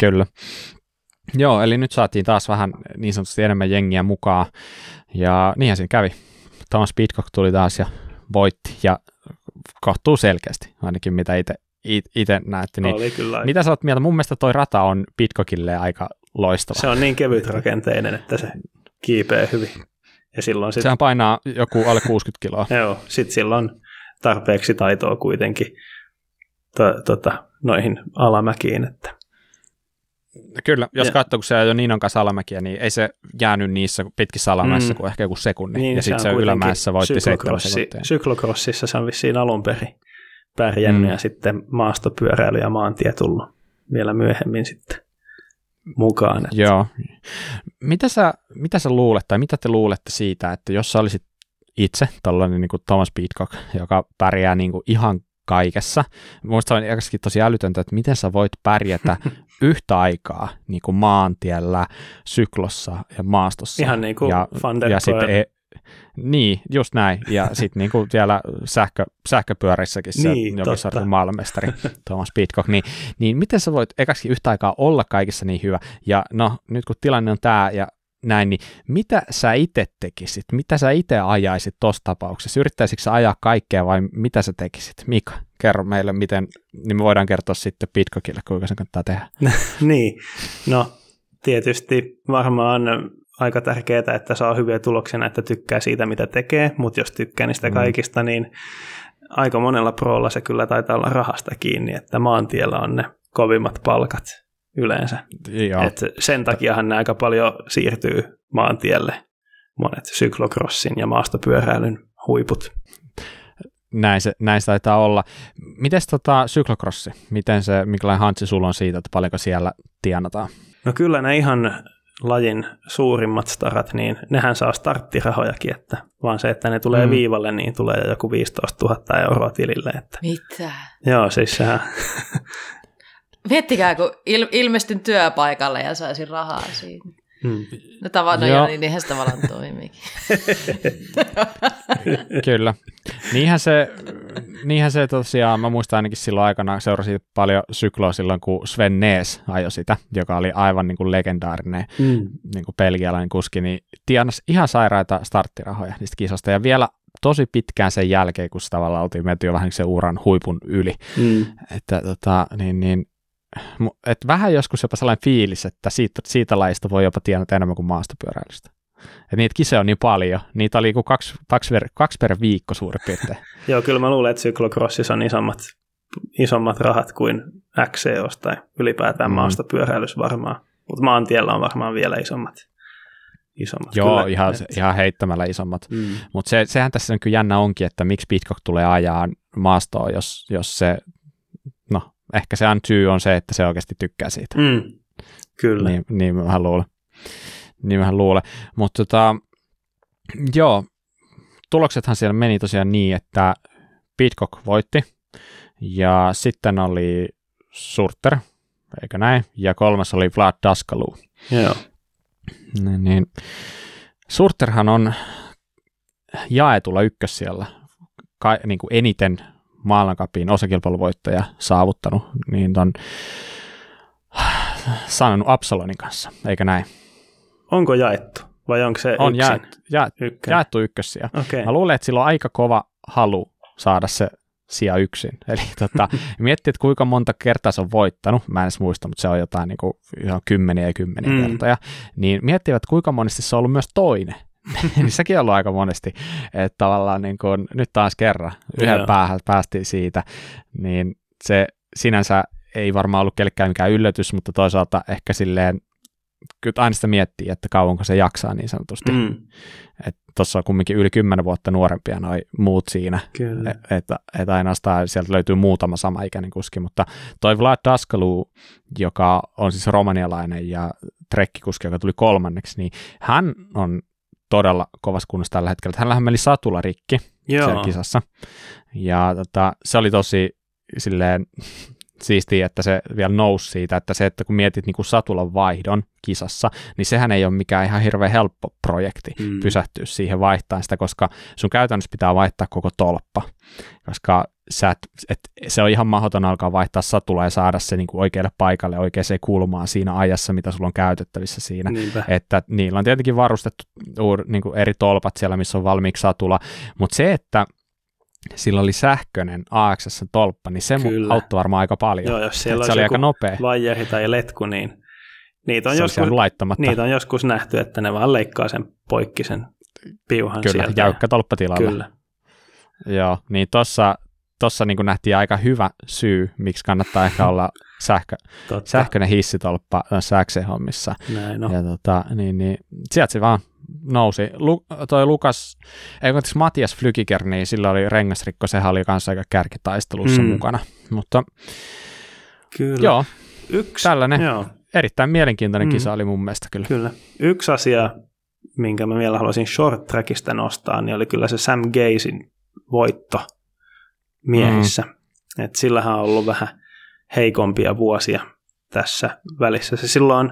Speaker 1: kyllä. Joo, eli nyt saatiin taas vähän niin sanotusti enemmän jengiä mukaan, ja niinhän siinä kävi. Thomas Pitcock tuli taas ja voitti, ja kohtuu selkeästi, ainakin mitä itse näette. Niin
Speaker 2: Oli kyllä.
Speaker 1: mitä sä oot mieltä? Mun mielestä toi rata on Pitcockille aika loistava.
Speaker 2: Se on niin kevyt rakenteinen, että se kiipee hyvin. Ja silloin sit,
Speaker 1: Sehän painaa joku alle 60 kiloa.
Speaker 2: joo, sit silloin tarpeeksi taitoa kuitenkin to, tota, noihin alamäkiin. Että.
Speaker 1: Kyllä, jos
Speaker 2: Ja-
Speaker 1: katsoo, kun se on jo Niinon kanssa alamäkiä, niin ei se jäänyt niissä pitkissä alamäissä
Speaker 2: Mm.
Speaker 1: kuin ehkä joku sekunni.
Speaker 2: Niin,
Speaker 1: ja sitten se,
Speaker 2: on kuitenkin
Speaker 1: ylämäessä voitti seitsemän sekuntia.
Speaker 2: Syklokrossissa se on vissiin alun perin pärjännyt
Speaker 1: Mm.
Speaker 2: ja sitten maastopyöräily ja maantie tullut vielä myöhemmin sitten mukaan. Että
Speaker 1: Joo. Mitä sä, mitä sä luulet, tai mitä te luulette siitä, että jos sä olisit itse tällainen niin kuin Thomas Peacock, joka pärjää niin kuin ihan kaikessa. Minusta on oikeasti tosi älytöntä, että miten sä voit pärjätä yhtä aikaa niin kuin maantiellä, syklossa ja maastossa.
Speaker 2: Ihan niin kuin
Speaker 1: ja,
Speaker 2: Van der
Speaker 1: ja sitten e- niin, just näin. Ja sitten niin kuin siellä sähkö, sähköpyörissäkin se
Speaker 2: Niin, totta.
Speaker 1: maailmanmestari Thomas Pitcock, niin, niin miten sä voit ekaksi yhtä aikaa olla kaikissa niin hyvä? Ja no, nyt kun tilanne on tämä ja näin, niin mitä sä itse tekisit? Mitä sä itse ajaisit tuossa tapauksessa? Yrittäisikö sä ajaa kaikkea vai mitä sä tekisit? Mika, kerro meille, miten, niin me voidaan kertoa sitten Pitcockille, kuinka sen kannattaa tehdä.
Speaker 2: niin, no tietysti varmaan aika tärkeää, että saa hyviä tuloksia, että tykkää siitä, mitä tekee, mutta jos tykkää niistä
Speaker 1: Mm.
Speaker 2: kaikista, niin aika monella proolla se kyllä taitaa olla rahasta kiinni, että maantiellä on ne kovimmat palkat yleensä.
Speaker 1: Joo,
Speaker 2: Et sen takiahan ne aika paljon siirtyy maantielle, monet syklokrossin ja maastopyöräilyn huiput.
Speaker 1: näin se, näin se taitaa olla. Mites tota syklokrossi? Miten se, minkälainen hantsi sulla on siitä, että paljonko siellä tienataan?
Speaker 2: No kyllä ne ihan lajin suurimmat starat, niin nehän saa starttirahojakin, että vaan se, että ne tulee
Speaker 1: Mm.
Speaker 2: viivalle, niin tulee jo joku 15 000 euroa tilille. Että.
Speaker 3: Mitä?
Speaker 2: Joo, siis sehän,
Speaker 3: Miettikää, kun il- ilmestyn työpaikalle ja saisin rahaa siitä.
Speaker 2: mm.
Speaker 3: No tavallaan,
Speaker 1: Joo.
Speaker 3: joo. niin niinhän se tavallaan toimiikin.
Speaker 1: Kyllä. Niinhän se, niinhän se tosiaan, mä muistan ainakin silloin aikana seurasin paljon sykloa silloin, kun Sven Nees ajoi sitä, joka oli aivan niin kuin legendaarinen
Speaker 2: Mm.
Speaker 1: niin kuin belgialainen kuski, niin tienasi ihan sairaita starttirahoja niistä kisosta ja vielä tosi pitkään sen jälkeen, kun tavallaan oltiin menty jo vähän sen uran huipun yli.
Speaker 2: Mm.
Speaker 1: Että tota, niin, niin, et vähän joskus jopa sellainen fiilis, että siitä, siitä lajista voi jopa tienata enemmän kuin maastopyöräilystä. Et niitä kisoja on niin paljon. Niitä oli kuin kaksi, kaksi, per, kaksi per viikko suurin piirtein.
Speaker 2: Joo, kyllä mä luulen, että syklokrossissa on isommat, isommat rahat kuin XCOs tai ylipäätään
Speaker 1: Mm.
Speaker 2: mm. maastopyöräilyssä varmaan. Mutta maantiellä on varmaan vielä isommat. isommat
Speaker 1: Joo,
Speaker 2: kyllä.
Speaker 1: ihan,
Speaker 2: Et-
Speaker 1: ihan heittämällä isommat.
Speaker 2: Mm.
Speaker 1: Mutta se, sehän tässä on kyllä jännä onkin, että miksi Pitcock tulee ajaa maastoon, jos, jos se, no ehkä se on syy on se, että se oikeasti tykkää siitä.
Speaker 2: Mm. Kyllä.
Speaker 1: Niin, niin mä luulen. Niin vähän luulen. Mutta tota, joo, tuloksethan siellä meni tosiaan niin, että Pitcock voitti ja sitten oli Surter, eikö näin? Ja kolmas oli Vlad Daskalu.
Speaker 2: Joo.
Speaker 1: Niin, niin. Surterhan on jaetulla ykkössijalla ka, niin kuin eniten maailmankapin osakilpailuvoittoja saavuttanut, niin on sanonut Absalonin kanssa, eikä näin?
Speaker 2: Onko jaettu vai onko se
Speaker 1: On
Speaker 2: yksin?
Speaker 1: jaettu, ja,
Speaker 2: Ykkönen.
Speaker 1: jaettu ykkössija.
Speaker 2: Okei.
Speaker 1: Mä luulen, että sillä on aika kova halu saada se sija yksin. Eli tota, miettii, että kuinka monta kertaa se on voittanut, mä en edes muista, mutta se on jotain niin kuin, ihan kymmeniä ja kymmeniä mm. Kertoja, niin miettivät, kuinka monesti se on ollut myös toinen. niin sekin on ollut aika monesti, että tavallaan niin kuin, nyt taas kerran yhden
Speaker 2: Joo.
Speaker 1: päähän päästiin siitä, niin se sinänsä ei varmaan ollut kellekään mikään yllätys, mutta toisaalta ehkä silleen, kyllä aina sitä miettii, että kauanko se jaksaa niin sanotusti. Mm. Tuossa on kumminkin yli kymmenen vuotta nuorempia noi muut siinä, että et ainoastaan sieltä löytyy muutama samaikäinen kuski, mutta toi Vlad Daskalu, joka on siis romanialainen ja trekkikuski, joka tuli kolmanneksi, niin hän on todella kovassa kunnossa tällä hetkellä. Hänellähän meni satula rikki siellä
Speaker 2: Joo.
Speaker 1: kisassa, ja tota, se oli tosi silleen siistiä, että se vielä nousi siitä, että se, että kun mietit niin kuin satulan vaihdon kisassa, niin sehän ei ole mikään ihan hirveän helppo projekti
Speaker 2: Mm.
Speaker 1: pysähtyä siihen vaihtaa sitä, koska sun käytännössä pitää vaihtaa koko tolppa, koska sä et, et, se on ihan mahdoton alkaa vaihtaa satulaa ja saada se niin kuin oikealle paikalle oikeaan kulmaan siinä ajassa, mitä sulla on käytettävissä siinä.
Speaker 2: Niinpä.
Speaker 1: Että niillä on tietenkin varustettu uur, niin kuin eri tolpat siellä, missä on valmiiksi satula, mutta se, että sillä oli sähköinen AXS-tolppa, niin se
Speaker 2: Kyllä.
Speaker 1: auttoi varmaan aika paljon.
Speaker 2: Joo, jos siellä
Speaker 1: se oli aika nopea.
Speaker 2: vaijeri tai letku, niin niitä on,
Speaker 1: se
Speaker 2: joskus, niitä on joskus nähty, että ne vaan leikkaa sen poikki sen piuhan
Speaker 1: Kyllä,
Speaker 2: sieltä.
Speaker 1: jäykkä tolppatilalla.
Speaker 2: Kyllä.
Speaker 1: Joo, niin tossa, tossa niin nähtiin aika hyvä syy, miksi kannattaa ehkä olla sähkö,
Speaker 2: Totta.
Speaker 1: sähköinen hissitolppa säksehommissa.
Speaker 2: Näin on.
Speaker 1: Ja tota, niin, niin, sieltä se vaan nousi. Lu, toi Lukas, ei kun siis Matias Flykiker, niin sillä oli rengasrikko, sehän oli kanssa aika kärkitaistelussa
Speaker 2: Mm.
Speaker 1: mukana. Mutta
Speaker 2: Kyllä.
Speaker 1: joo,
Speaker 2: Yksi,
Speaker 1: tällainen
Speaker 2: Joo,
Speaker 1: erittäin mielenkiintoinen
Speaker 2: Mm.
Speaker 1: kisa oli mun mielestä kyllä.
Speaker 2: kyllä. Yksi asia, minkä mä vielä haluaisin short trackista nostaa, niin oli kyllä se Sam Gazin voitto miehissä. Mm. Et sillähän on ollut vähän heikompia vuosia tässä välissä. Se silloin,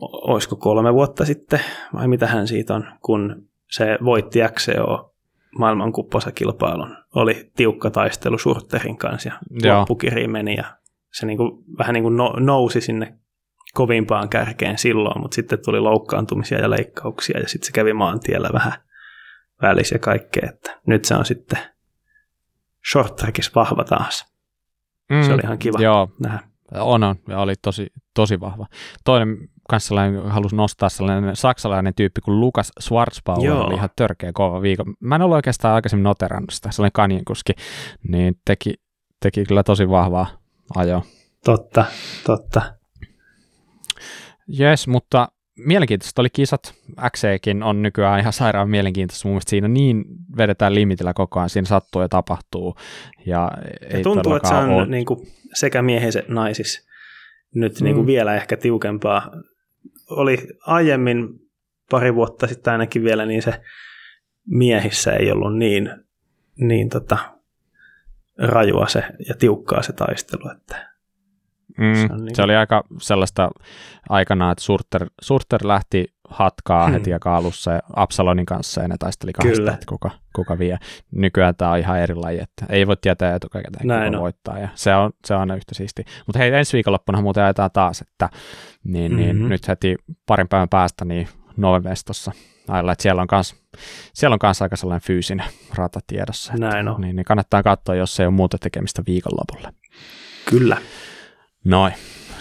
Speaker 2: olisiko kolme vuotta sitten, vai mitä hän siitä on, kun se voitti XCO maailmankupposakilpailun. Oli tiukka taistelu Surterin kanssa ja
Speaker 1: Joo.
Speaker 2: loppukiriin meni ja se niinku, vähän niin kuin no, nousi sinne kovimpaan kärkeen silloin, mutta sitten tuli loukkaantumisia ja leikkauksia ja sitten se kävi maantiellä vähän välissä ja kaikkea, että nyt se on sitten short trackissa vahva taas.
Speaker 1: Mm.
Speaker 2: Se oli ihan kiva
Speaker 1: Joo,
Speaker 2: nähdä.
Speaker 1: on, on ja oli tosi, tosi vahva. Toinen kanssa sellainen, halusin nostaa sellainen saksalainen tyyppi kuin Lukas Schwarzbauer,
Speaker 2: Joo.
Speaker 1: oli ihan törkeä kova viikon. Mä en ollut oikeastaan aikaisemmin noterannut sitä, sellainen kanjenkuski, niin teki, teki kyllä tosi vahvaa ajoa.
Speaker 2: Totta, totta.
Speaker 1: Jes, mutta mielenkiintoista oli kisat. XCkin on nykyään ihan sairaan mielenkiintoista. Mun mielestä siinä niin vedetään limitillä koko ajan. Siinä sattuu ja tapahtuu. Ja,
Speaker 2: Ja
Speaker 1: ei
Speaker 2: tuntuu, että se on
Speaker 1: ole...
Speaker 2: niin kuin sekä miehissä että naisissa nyt
Speaker 1: Mm.
Speaker 2: niin kuin vielä ehkä tiukempaa. Oli aiemmin pari vuotta sitten ainakin vielä, niin se miehissä ei ollut niin, niin tota, rajua se ja tiukkaa se taistelu. Että
Speaker 1: Mm,
Speaker 2: Se niinku-
Speaker 1: se oli aika sellaista aikanaan, että Surter, Surter lähti hatkaa
Speaker 2: Hmm.
Speaker 1: heti aika alussa ja Absalonin kanssa ja ne taisteli kahdesta, että kuka, kuka vie. Nykyään tämä on ihan eri laji, että ei voi tietää etukäteen,
Speaker 2: Näin
Speaker 1: kuka
Speaker 2: on.
Speaker 1: voittaa ja se on, se on aina yhtä siisti. Mutta hei, ensi viikonloppuna muuten ajetaan taas, että niin, niin
Speaker 2: Mhm.
Speaker 1: nyt heti parin päivän päästä niin Novemestossa ajalla, että siellä on kans, siellä on kans aika sellainen fyysinen rata tiedossa. Että,
Speaker 2: näin on.
Speaker 1: niin, niin kannattaa katsoa, jos ei ole muuta tekemistä viikonlopulle.
Speaker 2: Kyllä.
Speaker 1: Noin.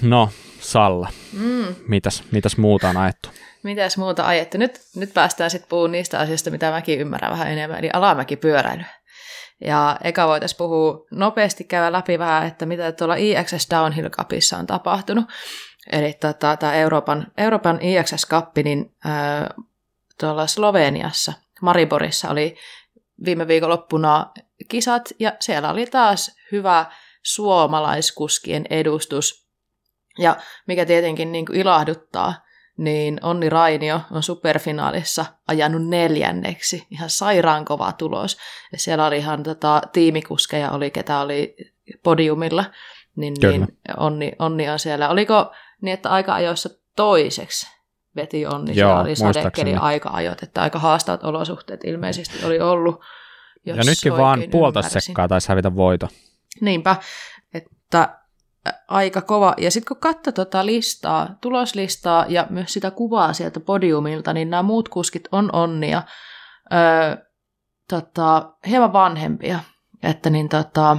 Speaker 1: No, Salla,
Speaker 3: Mm.
Speaker 1: mitäs, mitäs muuta on ajettu?
Speaker 3: Mitäs muuta ajettu? Nyt, nyt päästään sitten puhumaan niistä asioista, mitä mäkin ymmärrän vähän enemmän, eli alamäkipyöräily. Ja eka voitaisiin puhua nopeasti, käydä läpi vähän, että mitä tuolla IXS Downhill Cupissa on tapahtunut. Eli tota, tämä Euroopan, Euroopan IXS Cup, niin ää, tuolla Sloveniassa, Mariborissa oli viime viikonloppuna kisat, ja siellä oli taas hyvä suomalaiskuskien edustus. Ja mikä tietenkin niin kuin ilahduttaa, niin Onni Rainio on superfinaalissa ajanut neljänneksi. Ihan sairaan kova tulos. Ja siellä oli ihan tota, tiimikuskeja, oli ketä oli podiumilla. Niin,
Speaker 1: Kyllä.
Speaker 3: niin onni, onni on siellä. Oliko niin, että aika ajoissa toiseksi veti Onni?
Speaker 1: Joo,
Speaker 3: siellä oli sadekeli
Speaker 1: muistaakseni.
Speaker 3: aika-ajot, että aika haastavat olosuhteet ilmeisesti oli ollut.
Speaker 1: ja nytkin vaan
Speaker 3: ymmärsin.
Speaker 1: sekkaa taisi hävitä voito.
Speaker 3: Niinpä, että ä, aika kova. Ja sitten kun katsoo tota listaa, tuloslistaa ja myös sitä kuvaa sieltä podiumilta, niin nämä muut kuskit on onnia. Öö, tota, hieman vanhempia. Että niin tota,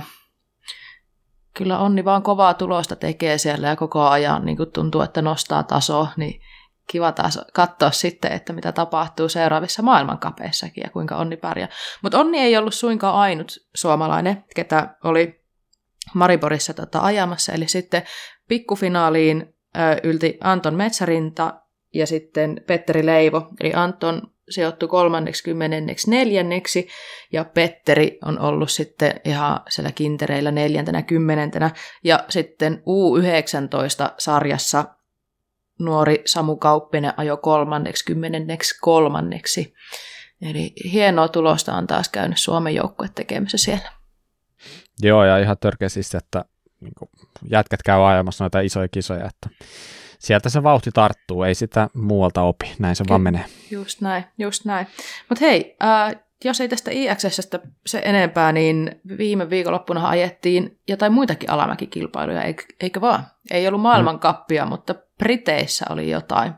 Speaker 3: kyllä onni vaan kovaa tulosta tekee siellä ja koko ajan niin tuntuu, että nostaa tasoa, niin kiva taas katsoa sitten, että mitä tapahtuu seuraavissa maailmankapeissakin ja kuinka onni pärjää. Mutta onni ei ollut suinkaan ainut suomalainen, ketä oli Mariborissa tota, ajamassa, eli sitten pikkufinaaliin ö, ylti Anton Metsärinta ja sitten Petteri Leivo, eli Anton sijoittui kolmanneksi, kymmenenneksi, neljänneksi, ja Petteri on ollut sitten ihan siellä kintereillä neljäntenä, kymmenentenä, ja sitten U19-sarjassa nuori Samu Kauppinen ajo kolmanneksi, kymmenenneksi, kolmanneksi. Eli hienoa tulosta on taas käynyt Suomen joukkue tekemässä siellä.
Speaker 1: Joo, ja ihan törkeä siis, että niin kuin, jätkät käy ajamassa noita isoja kisoja, että sieltä se vauhti tarttuu, ei sitä muualta opi, näin se
Speaker 3: Kyllä.
Speaker 1: vaan menee.
Speaker 3: Just näin, just näin. Mutta hei, ää, jos ei tästä IXSstä se enempää, niin viime viikonloppuna ajettiin jotain muitakin alamäkikilpailuja, eikö, vaan? Ei ollut maailmankappia, mutta Briteissä oli jotain.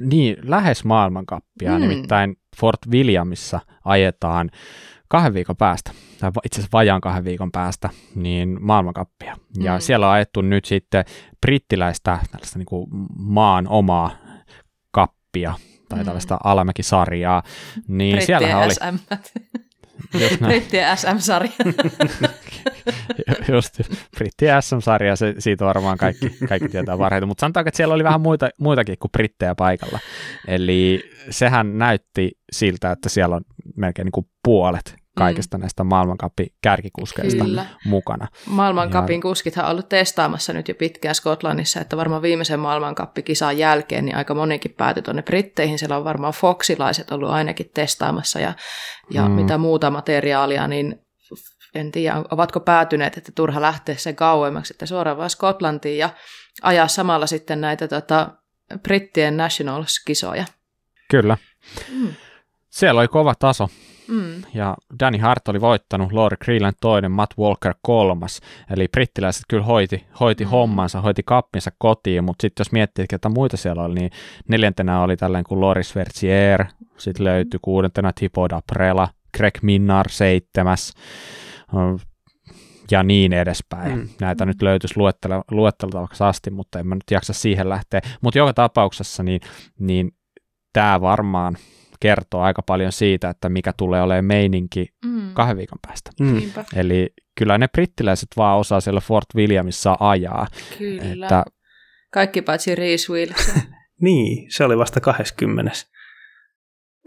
Speaker 1: Niin, lähes maailmankappia,
Speaker 3: Mm.
Speaker 1: mm. nimittäin Fort Williamissa ajetaan kahden viikon päästä, tai itse asiassa vajaan kahden viikon päästä, niin maailmankappia. Ja
Speaker 3: Mm.
Speaker 1: siellä on ajettu nyt sitten brittiläistä tällaista niin kuin maan omaa kappia, tai
Speaker 3: Mm.
Speaker 1: tällaista alamäkisarjaa, niin siellähän oli,
Speaker 3: SM. Brittien SM-sarja.
Speaker 1: just Britti SM-sarja, se, siitä varmaan kaikki, kaikki tietää varhaiten, mutta sanotaanko, että siellä oli vähän muita, muitakin kuin brittejä paikalla. Eli sehän näytti siltä, että siellä on melkein niin kuin puolet kaikista mm. näistä maailmankappi kärkikuskeista Kyllä. mukana.
Speaker 3: Maailmankapin ja... kuskithan on ollut testaamassa nyt jo pitkään Skotlannissa, että varmaan viimeisen maailmankappikisan jälkeen niin aika monikin päätyi tuonne Britteihin. Siellä on varmaan Foxilaiset ollut ainakin testaamassa ja, ja mm. mitä muuta materiaalia, niin en tiedä, ovatko päätyneet, että turha lähteä sen kauemmaksi, että suoraan vaan Skotlantiin ja ajaa samalla sitten näitä tota, brittien Nationals-kisoja.
Speaker 1: Kyllä. Mm. Siellä oli kova taso. Mm. Ja Danny Hart oli voittanut, Lori Creeland toinen, Matt Walker kolmas. Eli brittiläiset kyllä hoiti, hoiti mm. hommansa, hoiti kappinsa kotiin, mutta sitten jos miettii, että muita siellä oli, niin neljäntenä oli tällainen kuin Loris Vertier, sitten löytyi kuudentena Thibaut Aprela, Greg Minnar seitsemäs, ja niin edespäin. Mm. Näitä nyt löytyisi luetteltavaksi asti, mutta en mä nyt jaksa siihen lähteä. Mutta joka tapauksessa niin, niin tämä varmaan kertoo aika paljon siitä, että mikä tulee olemaan meininki mm. kahden viikon päästä. Mm. Eli kyllä ne brittiläiset vaan osaa siellä Fort Williamissa ajaa.
Speaker 3: Kyllä. Että... Kaikki paitsi Reese Wilson.
Speaker 2: niin, se oli vasta 20.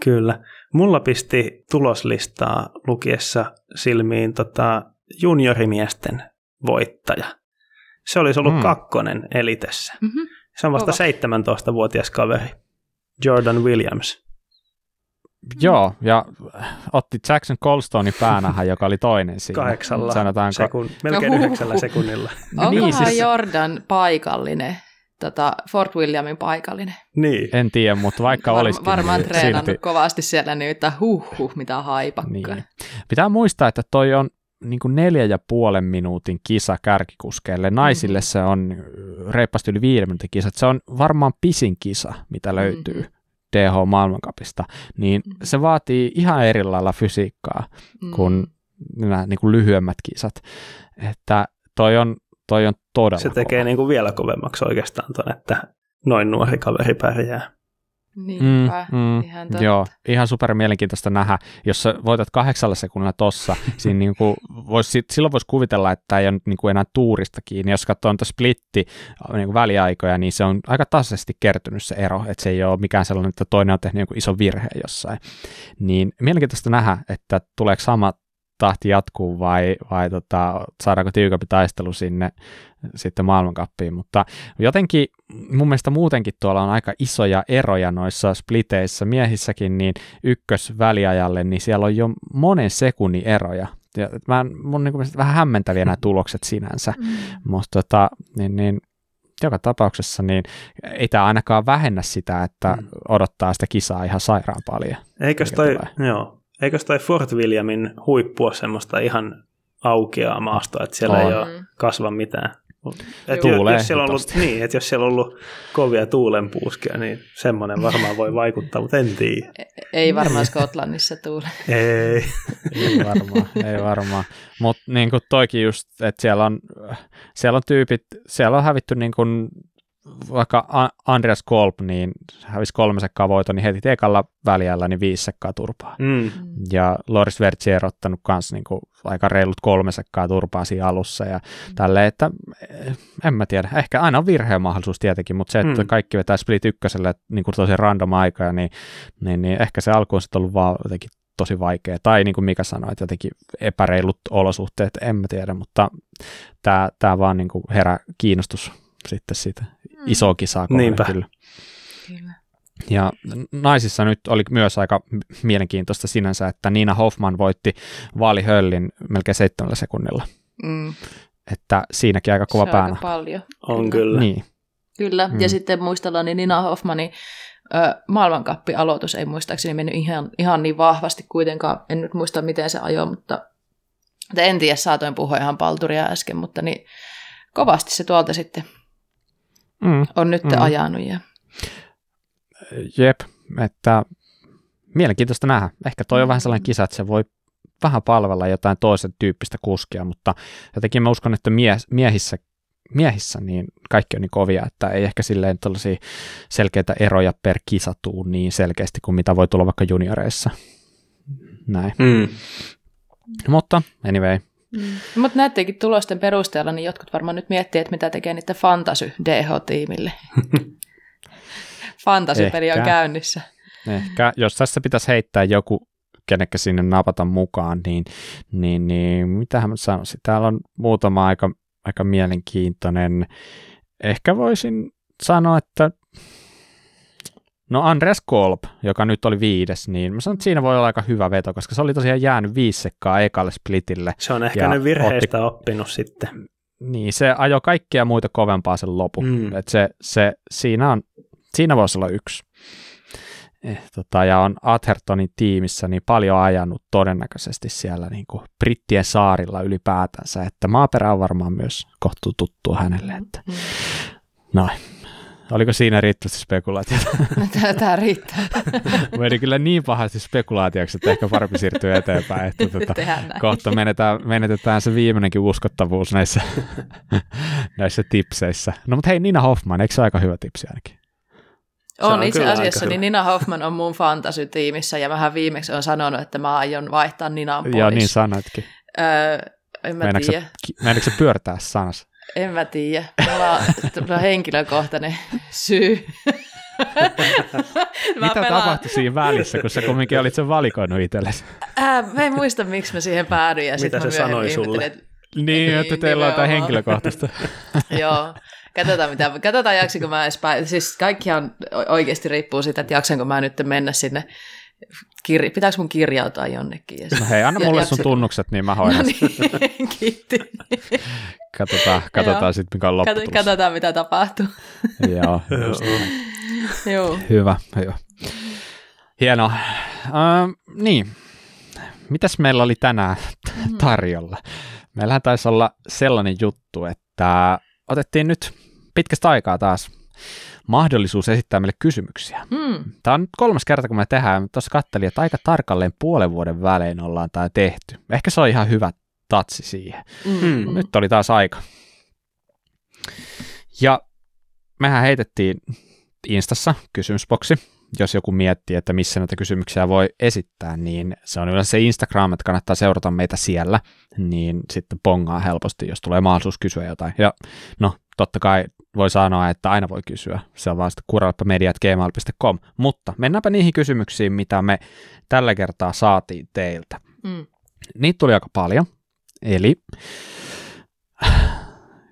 Speaker 2: Kyllä. Mulla pisti tuloslistaa lukiessa silmiin tota juniorimiesten voittaja. Se olisi ollut mm. kakkonen elitessä. Mm-hmm. Se on vasta Kova. 17-vuotias kaveri. Jordan Williams.
Speaker 1: Joo, ja otti Jackson Colstonein päänähän, joka oli toinen siinä.
Speaker 2: Kahdeksalla, Sanotaanko... sekun, melkein no, yhdeksällä sekunnilla.
Speaker 3: Onkohan niin, siis... Jordan paikallinen, tota Fort Williamin paikallinen?
Speaker 2: Niin.
Speaker 1: En tiedä, mutta vaikka Var, olisikin.
Speaker 3: Varmaan niin treenannut silti... kovasti siellä, niin että huh, huh mitä haipakka. Niin.
Speaker 1: Pitää muistaa, että toi on niin kuin neljä ja puolen minuutin kisa kärkikuskeille. Naisille mm-hmm. se on reippaasti yli viiden minuutin kisa. Se on varmaan pisin kisa, mitä löytyy. Mm-hmm DH-maailmankapista, niin mm. se vaatii ihan eri lailla fysiikkaa mm. kuin nämä niin kuin lyhyemmät kisat. Että toi on, toi on todella
Speaker 2: Se tekee niin kuin vielä kovemmaksi oikeastaan ton, että noin nuori kaveri pärjää.
Speaker 3: Niinpä, mm, mm, ihan totta.
Speaker 1: Joo, ihan super mielenkiintoista nähdä, jos sä voitat kahdeksalla sekunnilla tossa, siinä niinku vois, silloin voisi kuvitella, että ei ole niinku enää tuurista kiinni. Jos katsoo tuota splitti niinku väliaikoja, niin se on aika tasaisesti kertynyt se ero, että se ei ole mikään sellainen, että toinen on tehnyt joku iso virhe jossain. Niin mielenkiintoista nähdä, että tuleeko sama tahti jatkuu vai, vai tota, saadaanko tiukempi taistelu sinne sitten maailmankappiin, mutta jotenkin mun mielestä muutenkin tuolla on aika isoja eroja noissa spliteissä, miehissäkin niin ykkösväliajalle, niin siellä on jo monen sekunnin eroja, ja mä, mun niin kuin, vähän hämmentäviä nämä tulokset sinänsä, mm. mutta tota, niin, niin, joka tapauksessa niin ei tämä ainakaan vähennä sitä, että mm. odottaa sitä kisaa ihan sairaan paljon.
Speaker 2: Eikös toi, joo, eikös toi Fort Williamin huippu ole semmoista ihan aukeaa maastoa, että siellä on. ei ole kasva mitään? Et Tuulee, jos, siellä on ollut, niin, että jos siellä on ollut kovia tuulenpuuskia, niin semmoinen varmaan voi vaikuttaa, mutta en tiedä.
Speaker 3: E-, ei varmaan Skotlannissa tuule.
Speaker 2: ei.
Speaker 1: ei varmaan, ei varmaan. Mutta niin kuin toikin just, että siellä on, siellä on tyypit, siellä on hävitty niin kuin vaikka Andreas Kolb, niin hävisi kolme sekkaa voiton, niin heti ekalla väliällä niin viisi sekkaa turpaa. Mm. Ja Loris Vertier ottanut kanssa niin kuin aika reilut kolme sekkaa turpaa siinä alussa ja mm. tälle, että eh, en mä tiedä, ehkä aina on virheen mahdollisuus tietenkin, mutta se, että mm. kaikki vetää Split ykköselle niin kuin tosi random aika, niin, niin, niin ehkä se alku on sitten ollut vaan jotenkin tosi vaikea, tai niin kuin Mika sanoi, että jotenkin epäreilut olosuhteet, en mä tiedä, mutta tämä, tämä vaan niin kuin herää kiinnostus sitten siitä mm. iso kisaa Niinpä. kyllä. kyllä. Ja naisissa nyt oli myös aika mielenkiintoista sinänsä, että Niina Hoffman voitti vaalihöllin melkein seitsemällä sekunnilla. Mm. Että siinäkin aika kova
Speaker 3: Se
Speaker 1: päänä.
Speaker 3: Aika paljon.
Speaker 2: On kyllä.
Speaker 1: Niin.
Speaker 3: Kyllä, mm. ja sitten muistellaan, niin Nina Hoffmanin maailmankappi-aloitus ei muistaakseni mennyt ihan, ihan niin vahvasti kuitenkaan. En nyt muista, miten se ajoi, mutta en tiedä, saatoin puhua ihan palturia äsken, mutta niin kovasti se tuolta sitten mm. on nyt mm. ajanut. Ja...
Speaker 1: Jep, että mielenkiintoista nähdä. Ehkä toi on vähän sellainen kisa, että se voi vähän palvella jotain toisen tyyppistä kuskia, mutta jotenkin mä uskon, että mies, miehissä, miehissä niin kaikki on niin kovia, että ei ehkä silleen tällaisia selkeitä eroja per kisa tuu niin selkeästi kuin mitä voi tulla vaikka junioreissa. Näin. Mm. Mutta anyway,
Speaker 3: Mm. Mutta näittekin tulosten perusteella, niin jotkut varmaan nyt miettii, että mitä tekee niiden Fantasy DH-tiimille. Fantasy-peli on käynnissä.
Speaker 1: Ehkä, jos tässä pitäisi heittää joku, kenekkä sinne napata mukaan, niin, niin, niin mitähän mä sanoisin, täällä on muutama aika, aika mielenkiintoinen. Ehkä voisin sanoa, että No Andres Kolb, joka nyt oli viides, niin mä sanon, että siinä voi olla aika hyvä veto, koska se oli tosiaan jäänyt viisi sekkaa ekalle splitille.
Speaker 2: Se on ehkä ne virheistä otti, oppinut sitten.
Speaker 1: Niin, se ajoi kaikkia muita kovempaa sen lopu. Mm. Et se, se, siinä, on, siinä voisi olla yksi. Eh, tota, ja on Athertonin tiimissä niin paljon ajanut todennäköisesti siellä niin kuin Brittien saarilla ylipäätänsä, että maaperä on varmaan myös kohtuu tuttua hänelle. Että, mm. Noin. Oliko siinä riittävästi spekulaatiota?
Speaker 3: Tämä riittää.
Speaker 1: Meni kyllä niin pahasti spekulaatioksi, että ehkä parempi siirtyy eteenpäin. Että tuota, kohta menetetään, menetetään se viimeinenkin uskottavuus näissä, näissä tipseissä. No mutta hei, Nina Hoffman, eikö se aika hyvä tipsi ainakin?
Speaker 3: On, on itse asiassa, niin Nina Hoffman on mun fantasy-tiimissä ja vähän viimeksi on sanonut, että mä aion vaihtaa Ninan pois.
Speaker 1: Joo, niin sanoitkin.
Speaker 3: Öö, en mä tiedä.
Speaker 1: Meinaatko se pyörtää sanas?
Speaker 3: En mä tiedä. Mulla on henkilökohtainen syy.
Speaker 1: Mitä pelaan... tapahtui siinä välissä, kun sä kumminkin olit sen valikoinut itsellesi?
Speaker 3: Äh, mä en muista, miksi mä siihen päädyin. Ja
Speaker 2: Mitä se sanoi sulle?
Speaker 1: Että... Niin, että teillä on jotain henkilökohtaista.
Speaker 3: Joo. Katsotaan, mitä, katsotaan jaksinko mä edes pää... Siis kaikkihan oikeasti riippuu siitä, että jaksanko mä nyt mennä sinne Kir- pitääkö mun kirjautua jonnekin? Ja
Speaker 1: no hei, anna mulle sun tunnukset, niin mä hoidan. No
Speaker 3: niin, kiitti.
Speaker 1: katsotaan, katsotaan sitten, mikä on lopputulos.
Speaker 3: Katsotaan, mitä tapahtuu.
Speaker 1: Joo,
Speaker 3: Joo.
Speaker 1: Hyvä, hyvä. Hienoa. Uh, niin, mitäs meillä oli tänään mm. tarjolla? Meillähän taisi olla sellainen juttu, että otettiin nyt pitkästä aikaa taas mahdollisuus esittää meille kysymyksiä. Mm. Tämä on nyt kolmas kerta, kun me tehdään. Tuossa kattelin, että aika tarkalleen puolen vuoden välein ollaan tämä tehty. Ehkä se on ihan hyvä tatsi siihen. Mm. Nyt oli taas aika. Ja mehän heitettiin Instassa kysymysboksi. Jos joku miettii, että missä näitä kysymyksiä voi esittää, niin se on yleensä se Instagram, että kannattaa seurata meitä siellä, niin sitten pongaa helposti, jos tulee mahdollisuus kysyä jotain. Ja no, totta kai voi sanoa, että aina voi kysyä. Se on vaan sitten kuralappamediat.gmail.com. Mutta mennäänpä niihin kysymyksiin, mitä me tällä kertaa saatiin teiltä. Mm. Niitä tuli aika paljon. Eli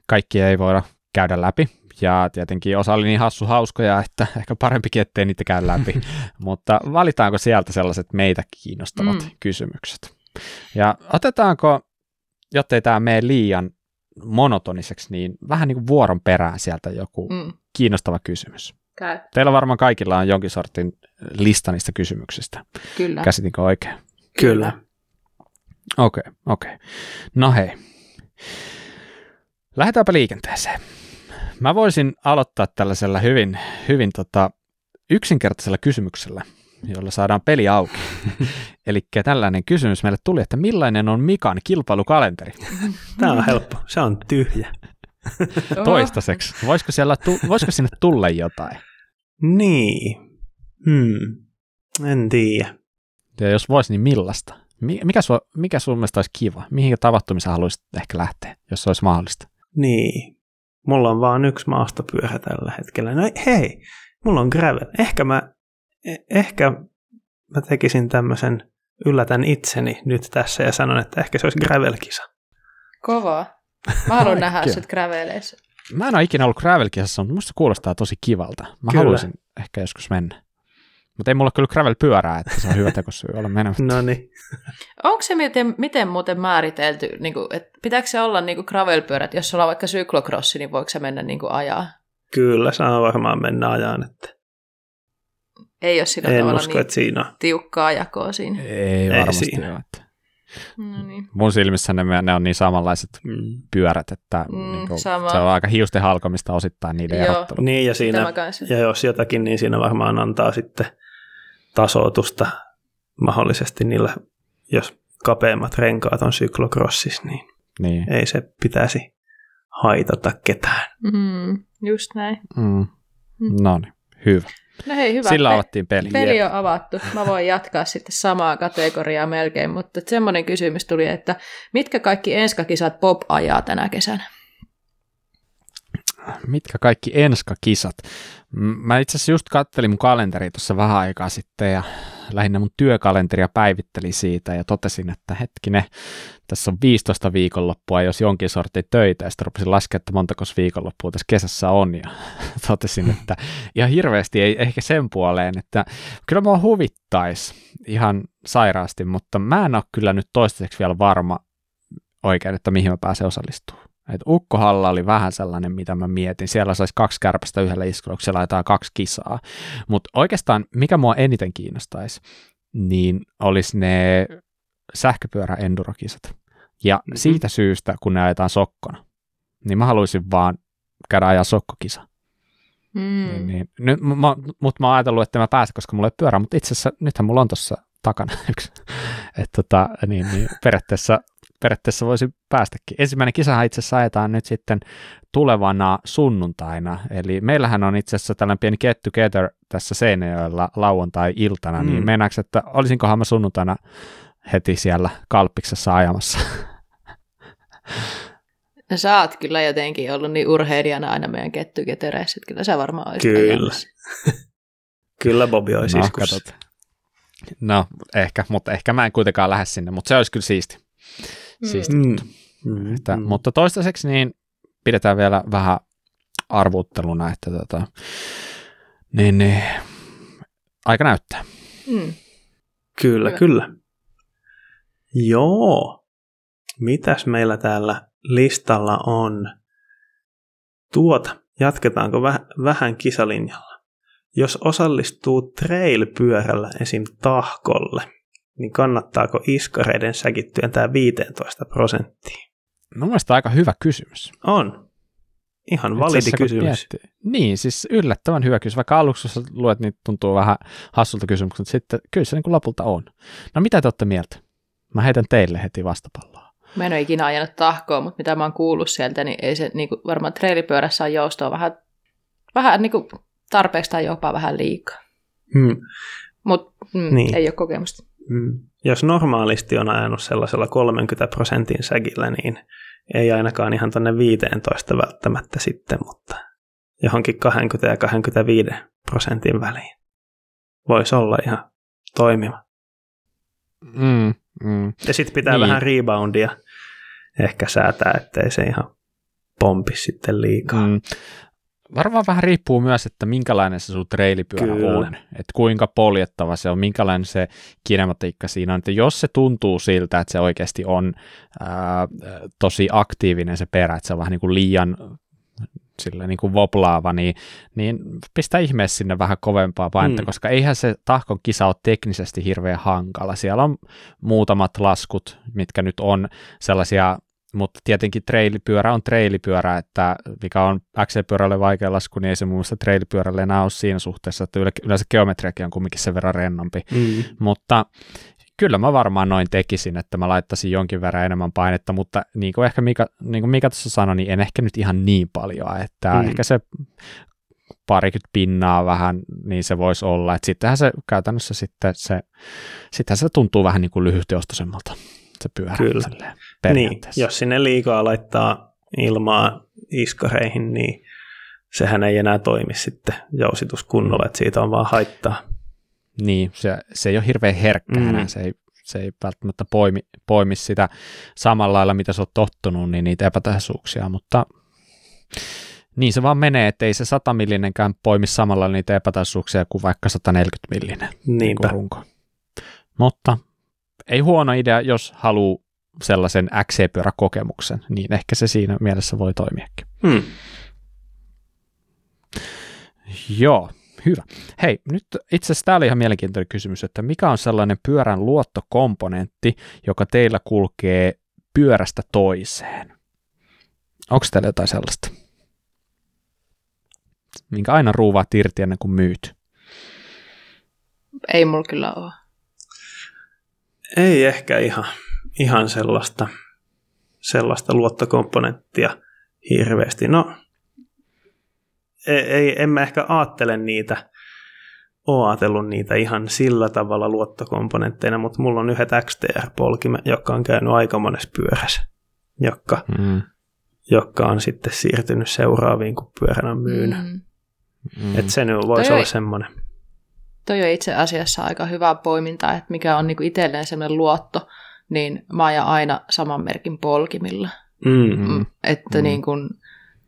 Speaker 1: kaikki ei voida käydä läpi. Ja tietenkin osa oli niin hassu hauskoja, että ehkä parempikin, ettei niitä käy läpi. Mutta valitaanko sieltä sellaiset meitä kiinnostavat mm. kysymykset? Ja otetaanko, jottei tämä mene liian monotoniseksi, niin vähän niin kuin vuoron perään sieltä joku mm. kiinnostava kysymys.
Speaker 3: Käy.
Speaker 1: Teillä varmaan kaikilla on jonkin sortin lista niistä kysymyksistä.
Speaker 3: Kyllä.
Speaker 1: Käsitinkö oikein?
Speaker 2: Kyllä.
Speaker 1: Okei, okay, okei. Okay. No hei. Lähdetäänpä liikenteeseen. Mä voisin aloittaa tällaisella hyvin, hyvin tota, yksinkertaisella kysymyksellä, jolla saadaan peli auki. Eli tällainen kysymys meille tuli, että millainen on Mikan kilpailukalenteri?
Speaker 2: Tämä on helppo. Se on tyhjä.
Speaker 1: Toistaiseksi. Voisiko, siellä tu- voisiko sinne tulla jotain?
Speaker 2: Niin. Hmm. En tiedä.
Speaker 1: Ja jos voisi, niin millaista? Mikä, su, mikä sun mielestä olisi kiva? Mihin tapahtumiseen haluaisit ehkä lähteä, jos se olisi mahdollista?
Speaker 2: Niin. Mulla on vaan yksi maastopyörä tällä hetkellä. No hei, mulla on gravel. Ehkä mä, ehkä mä tekisin tämmöisen, yllätän itseni nyt tässä ja sanon, että ehkä se olisi gravel-kisa.
Speaker 3: Kovaa. Mä haluan nähdä sut graveleissa.
Speaker 1: Mä en ole ikinä ollut gravel-kisassa, mutta musta kuulostaa tosi kivalta. Mä Kyllä. haluaisin ehkä joskus mennä. Mutta ei mulla kyllä gravel-pyörää, että se on hyvä tekosyy olla menemättä.
Speaker 2: no niin.
Speaker 3: Onko se miten, miten muuten määritelty, niin kuin, että pitääkö se olla niin gravel-pyörät, jos sulla on vaikka syklokrossi, niin voiko se mennä niin kuin ajaa?
Speaker 2: Kyllä, saa varmaan mennä ajaan. Että...
Speaker 3: Ei ole sillä
Speaker 2: en
Speaker 3: tavalla
Speaker 2: usko,
Speaker 3: niin
Speaker 2: että siinä
Speaker 3: tiukkaa jakoa siinä.
Speaker 1: Ei, varmasti ei ole. Että... No niin. Mun silmissä ne, ne on niin samanlaiset mm. pyörät, että mm, niin kuin, se on aika hiusten halkomista osittain niiden Joo. erottelu.
Speaker 2: Niin, ja, siinä, ja jos jotakin, niin siinä varmaan antaa sitten tasoitusta mahdollisesti niillä, jos kapeimmat renkaat on syklokrossissa, niin, niin. ei se pitäisi haitata ketään.
Speaker 3: Mm, just näin.
Speaker 1: Mm. Mm. No niin, hyvä.
Speaker 3: No hei, hyvä.
Speaker 1: Sillä
Speaker 3: Pe-
Speaker 1: avattiin peli.
Speaker 3: Peli on avattu. Mä voin jatkaa sitten samaa kategoriaa melkein, mutta semmoinen kysymys tuli, että mitkä kaikki enskakisat Bob ajaa tänä kesänä?
Speaker 1: Mitkä kaikki enskakisat? Mä itse asiassa just kattelin mun kalenteria tuossa vähän aikaa sitten ja lähinnä mun työkalenteria päivitteli siitä ja totesin, että hetkinen, tässä on 15 viikonloppua, jos jonkin sortin töitä, ja sitten rupesin laskemaan, että montako viikonloppua tässä kesässä on, ja totesin, että ihan hirveästi ei ehkä sen puoleen, että kyllä mua huvittaisi ihan sairaasti, mutta mä en ole kyllä nyt toistaiseksi vielä varma oikein, että mihin mä pääsen osallistumaan. Et Ukkohalla oli vähän sellainen, mitä mä mietin. Siellä saisi kaksi kärpästä yhdellä iskulla, kun laitetaan kaksi kisaa. Mutta oikeastaan, mikä mua eniten kiinnostaisi, niin olisi ne sähköpyörä-endurokisat. Ja mm-hmm. siitä syystä, kun ne ajetaan sokkona, niin mä haluaisin vaan käydä ajaa sokkokisa. Mm. Niin, niin. Nyt, mutta mä oon ajatellut, että mä pääsen, koska mulla ei pyörä, mutta itse asiassa nythän mulla on tuossa takana yksi. että tota, niin, niin, periaatteessa periaatteessa voisi päästäkin. Ensimmäinen kisahan itse asiassa ajetaan nyt sitten tulevana sunnuntaina, eli meillähän on itse asiassa tällainen pieni get together tässä Seinäjoella lauantai-iltana, niin mm. niin mennäänkö, että olisinkohan mä sunnuntaina heti siellä kalppiksessa ajamassa?
Speaker 3: No sä oot kyllä jotenkin ollut niin urheilijana aina meidän kettyketereissä, että kyllä sä varmaan olisit
Speaker 2: Kyllä. kyllä Bobi olisi no,
Speaker 1: No, ehkä, mutta ehkä mä en kuitenkaan lähde sinne, mutta se olisi kyllä siisti. Siis, mm. Mm. Että, mm. Mutta toistaiseksi niin pidetään vielä vähän arvutteluna, että tota, niin, niin, aika näyttää. Mm.
Speaker 2: Kyllä, Hyvä. kyllä. Joo. Mitäs meillä täällä listalla on? Tuota, jatketaanko väh- vähän kisalinjalla? Jos osallistuu trail-pyörällä esim. tahkolle, niin kannattaako iskareiden säkit työntää 15 prosenttia?
Speaker 1: No mielestäni aika hyvä kysymys.
Speaker 2: On. Ihan validi kysymys.
Speaker 1: Niin, siis yllättävän hyvä kysymys. Vaikka aluksi jos luet, niin tuntuu vähän hassulta kysymykseltä, mutta sitten kyllä se niin kuin lopulta on. No mitä te olette mieltä? Mä heitän teille heti vastapalloa.
Speaker 3: Mä en ole ikinä ajanut tahkoa, mutta mitä mä oon kuullut sieltä, niin ei se niin kuin, varmaan treilipyörässä on joustoa vähän, vähän niin kuin tarpeeksi tai jopa vähän liikaa. Hmm. Mutta mm, niin. ei ole kokemusta.
Speaker 2: Mm. Jos normaalisti on ajanut sellaisella 30 prosentin säkillä, niin ei ainakaan ihan tuonne 15 välttämättä sitten, mutta johonkin 20 ja 25 prosentin väliin. Voisi olla ihan toimiva. Mm, mm. Ja sitten pitää niin. vähän reboundia ehkä säätää, ettei se ihan pompi sitten liikaa. Mm.
Speaker 1: Varmaan vähän riippuu myös, että minkälainen se sun treilipyörä Kyllä. on, että kuinka poljettava se on, minkälainen se kinematiikka siinä on. Että jos se tuntuu siltä, että se oikeasti on ää, tosi aktiivinen se perä, että se on vähän niin kuin liian sillä niin kuin voplaava, niin, niin pistä ihmeessä sinne vähän kovempaa painetta, mm. koska eihän se tahkon kisa ole teknisesti hirveän hankala. Siellä on muutamat laskut, mitkä nyt on sellaisia mutta tietenkin treilipyörä on treilipyörä, että mikä on XC-pyörälle vaikea lasku, niin ei se muun muassa treilipyörälle enää ole siinä suhteessa, että yleensä geometriakin on kumminkin sen verran rennompi. Mm. Mutta kyllä mä varmaan noin tekisin, että mä laittaisin jonkin verran enemmän painetta, mutta niin kuin ehkä Mika, niin kuin Mika tuossa sanoi, niin en ehkä nyt ihan niin paljon, että mm. ehkä se parikymmentä pinnaa vähän, niin se voisi olla, että sittenhän se käytännössä sitten se, sittenhän se tuntuu vähän niin kuin lyhyteostoisemmalta se pyörä. Kyllä.
Speaker 2: Niin, jos sinne liikaa laittaa ilmaa iskareihin, niin sehän ei enää toimi sitten jousitus kunnolla, että siitä on vaan haittaa.
Speaker 1: Niin, se, se ei ole hirveän herkkä mm. se ei, se ei välttämättä poimi, poimi sitä samalla lailla, mitä sä oot tottunut, niin niitä epätasaisuuksia, mutta niin se vaan menee, että ei se 100 millinenkään poimi samalla niitä epätasaisuuksia kuin vaikka 140 millinen Niinpä. runko. Mutta ei huono idea, jos haluaa sellaisen XC-pyöräkokemuksen, niin ehkä se siinä mielessä voi toimiakin. Hmm. Joo, hyvä. Hei, nyt itse asiassa tämä oli ihan mielenkiintoinen kysymys, että mikä on sellainen pyörän luottokomponentti, joka teillä kulkee pyörästä toiseen? Onko teillä jotain sellaista? Minkä aina ruuvaat irti ennen kuin myyt?
Speaker 3: Ei mulla kyllä ole.
Speaker 2: Ei ehkä ihan, ihan sellaista, sellaista luottokomponenttia hirveästi. No, ei, ei, en mä ehkä ajattele niitä ole ajatellut niitä ihan sillä tavalla luottokomponentteina, mutta mulla on yhdet XTR-polkimet, jotka on käynyt aika monessa pyörässä, jotka, mm. jotka on sitten siirtynyt seuraaviin, kun pyöränä myyn. Mm. Mm. Että se nyt voisi toi olla semmoinen.
Speaker 3: Toi on itse asiassa aika hyvä poiminta, että mikä on niinku itselleen semmoinen luotto, niin mä ajan aina saman merkin polkimilla. Mm. Mm. Että mm. niin kun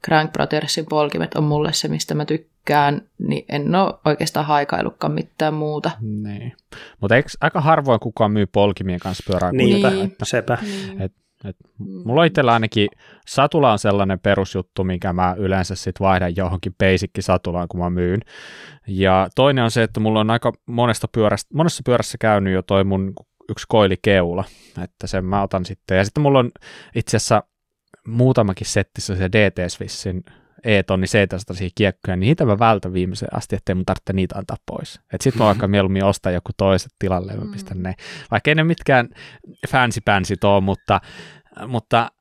Speaker 3: Crank Brothersin polkimet on mulle se, mistä mä tykkään, niin en ole oikeastaan haikaillutkaan mitään muuta.
Speaker 1: Niin. Mutta eikö aika harvoin kukaan myy polkimien kanssa pyörää?
Speaker 2: Niinpä, niin. sepä.
Speaker 1: Niin. Et, et, mulla itsellä ainakin satula on sellainen perusjuttu, minkä mä yleensä sitten vaihdan johonkin basic satulaan, kun mä myyn. Ja toinen on se, että mulla on aika monesta pyörästä, monessa pyörässä käynyt jo toi mun yksi koilikeula, että sen mä otan sitten. Ja sitten mulla on itse asiassa muutamakin setti se DT Swissin E-tonni 700 kiekkoja, niin niitä mä vältän viimeisen asti, ettei mun tarvitse niitä antaa pois. Että sit mä mm-hmm. aika mieluummin ostaa joku toiset tilalle ja mä pistän ne. Vaikka ei ne mitkään fancy pansy ole, mutta, mutta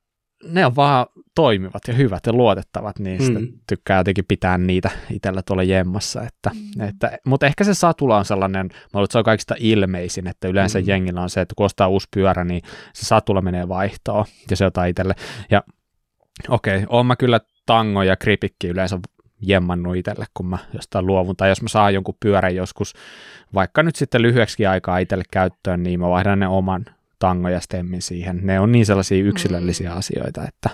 Speaker 1: ne on vaan toimivat ja hyvät ja luotettavat, niin mm. tykkää jotenkin pitää niitä itsellä tuolla jemmassa. Että, mm. että, mutta ehkä se satula on sellainen, mä luulen, että se on kaikista ilmeisin, että yleensä mm. jengillä on se, että kun ostaa uusi pyörä, niin se satula menee vaihtoon ja se ottaa itselle. Ja okei, okay, oon mä kyllä tango ja kripikki yleensä jemmannut itselle, kun mä jostain luovun, tai jos mä saan jonkun pyörän joskus, vaikka nyt sitten lyhyeksi aikaa itselle käyttöön, niin mä vaihdan ne oman tango ja stemmin siihen. Ne on niin sellaisia yksilöllisiä mm. asioita, että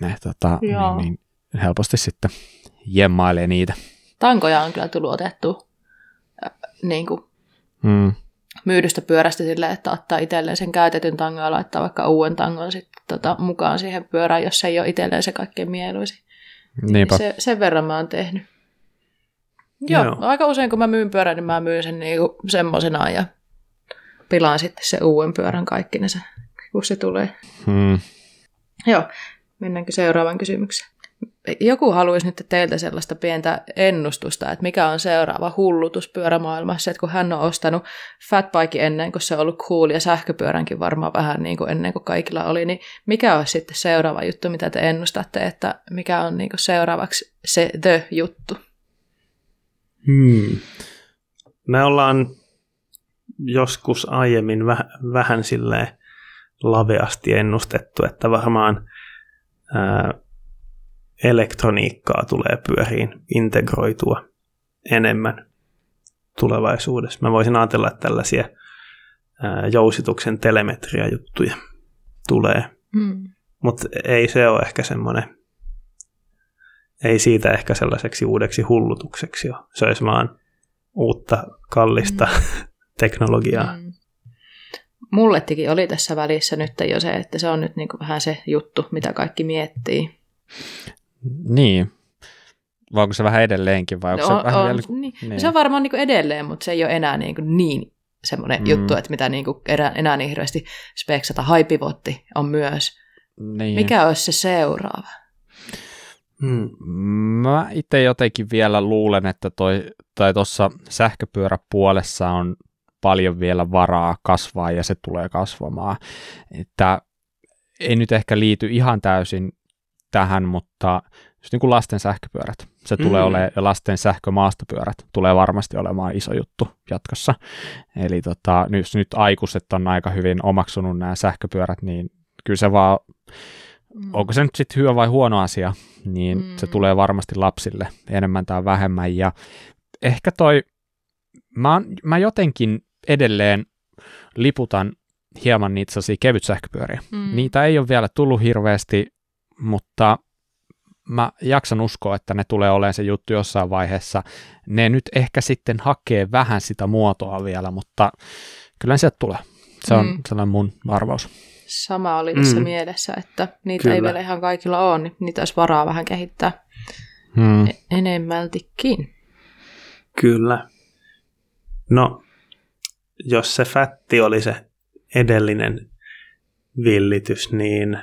Speaker 1: ne tota, niin, niin helposti sitten jemmailee niitä.
Speaker 3: Tankoja on kyllä tullut otettu äh, niin kuin mm. Myydystä pyörästä sille, että ottaa itselleen sen käytetyn tangon ja laittaa vaikka uuden tangon sitten tota, mukaan siihen pyörään, jos se ei ole itselleen se kaikkein mieluisin. Niinpä. Se, sen verran mä oon tehnyt. Joo, Joo, aika usein kun mä myyn pyörän, niin mä myyn sen niinku semmoisena ja pilaan sitten se uuden pyörän kaikkinensa, kun se tulee. Hmm. Joo, mennäänkö seuraavaan kysymykseen? Joku haluaisi nyt teiltä sellaista pientä ennustusta, että mikä on seuraava hullutus pyörämaailmassa, että kun hän on ostanut fatbike ennen kuin se on ollut cool ja sähköpyöränkin varmaan vähän niin kuin ennen kuin kaikilla oli, niin mikä on sitten seuraava juttu, mitä te ennustatte, että mikä on niin kuin seuraavaksi se the juttu?
Speaker 2: Hmm. Me ollaan joskus aiemmin väh- vähän silleen laveasti ennustettu, että varmaan ää, elektroniikkaa tulee pyöriin integroitua enemmän tulevaisuudessa. Mä voisin ajatella, että tällaisia jousituksen telemetria-juttuja tulee. Mm. Mutta ei se ole ehkä semmoinen, ei siitä ehkä sellaiseksi uudeksi hullutukseksi jo. Se olisi vaan uutta, kallista mm. teknologiaa. Mm.
Speaker 3: Mullettikin oli tässä välissä nyt jo se, että se on nyt niin vähän se juttu, mitä kaikki miettii.
Speaker 1: Niin. Vai onko se vähän edelleenkin? Vai onko no, se, vähän
Speaker 3: on, vielä... niin. Niin. se on varmaan niin kuin edelleen, mutta se ei ole enää niin, kuin niin semmoinen mm. juttu, että mitä niin kuin enää, enää niin hirveästi speksata. Haipivotti on myös. Niin. Mikä olisi se seuraava?
Speaker 1: Hmm. Mä itse jotenkin vielä luulen, että toi, tai tuossa sähköpyöräpuolessa on paljon vielä varaa kasvaa ja se tulee kasvamaan. Että ei nyt ehkä liity ihan täysin tähän, mutta just niin kuin lasten sähköpyörät, se mm. tulee olemaan, ja lasten sähkömaastopyörät tulee varmasti olemaan iso juttu jatkossa. Eli tota, jos nyt aikuiset on aika hyvin omaksunut nämä sähköpyörät, niin kyllä se vaan, mm. onko se nyt sitten hyvä vai huono asia, niin mm. se tulee varmasti lapsille enemmän tai vähemmän. Ja ehkä toi, mä, mä jotenkin edelleen liputan hieman niitä kevyt sähköpyöriä. Mm. Niitä ei ole vielä tullut hirveästi, mutta mä jaksan uskoa, että ne tulee olemaan se juttu jossain vaiheessa. Ne nyt ehkä sitten hakee vähän sitä muotoa vielä, mutta kyllä se tulee. Se on mm. sellainen mun arvaus.
Speaker 3: Sama oli tässä mm. mielessä, että niitä kyllä. ei vielä ihan kaikilla ole, niin niitä olisi varaa vähän kehittää mm. enemmältikin.
Speaker 2: Kyllä. No, jos se fätti oli se edellinen villitys, niin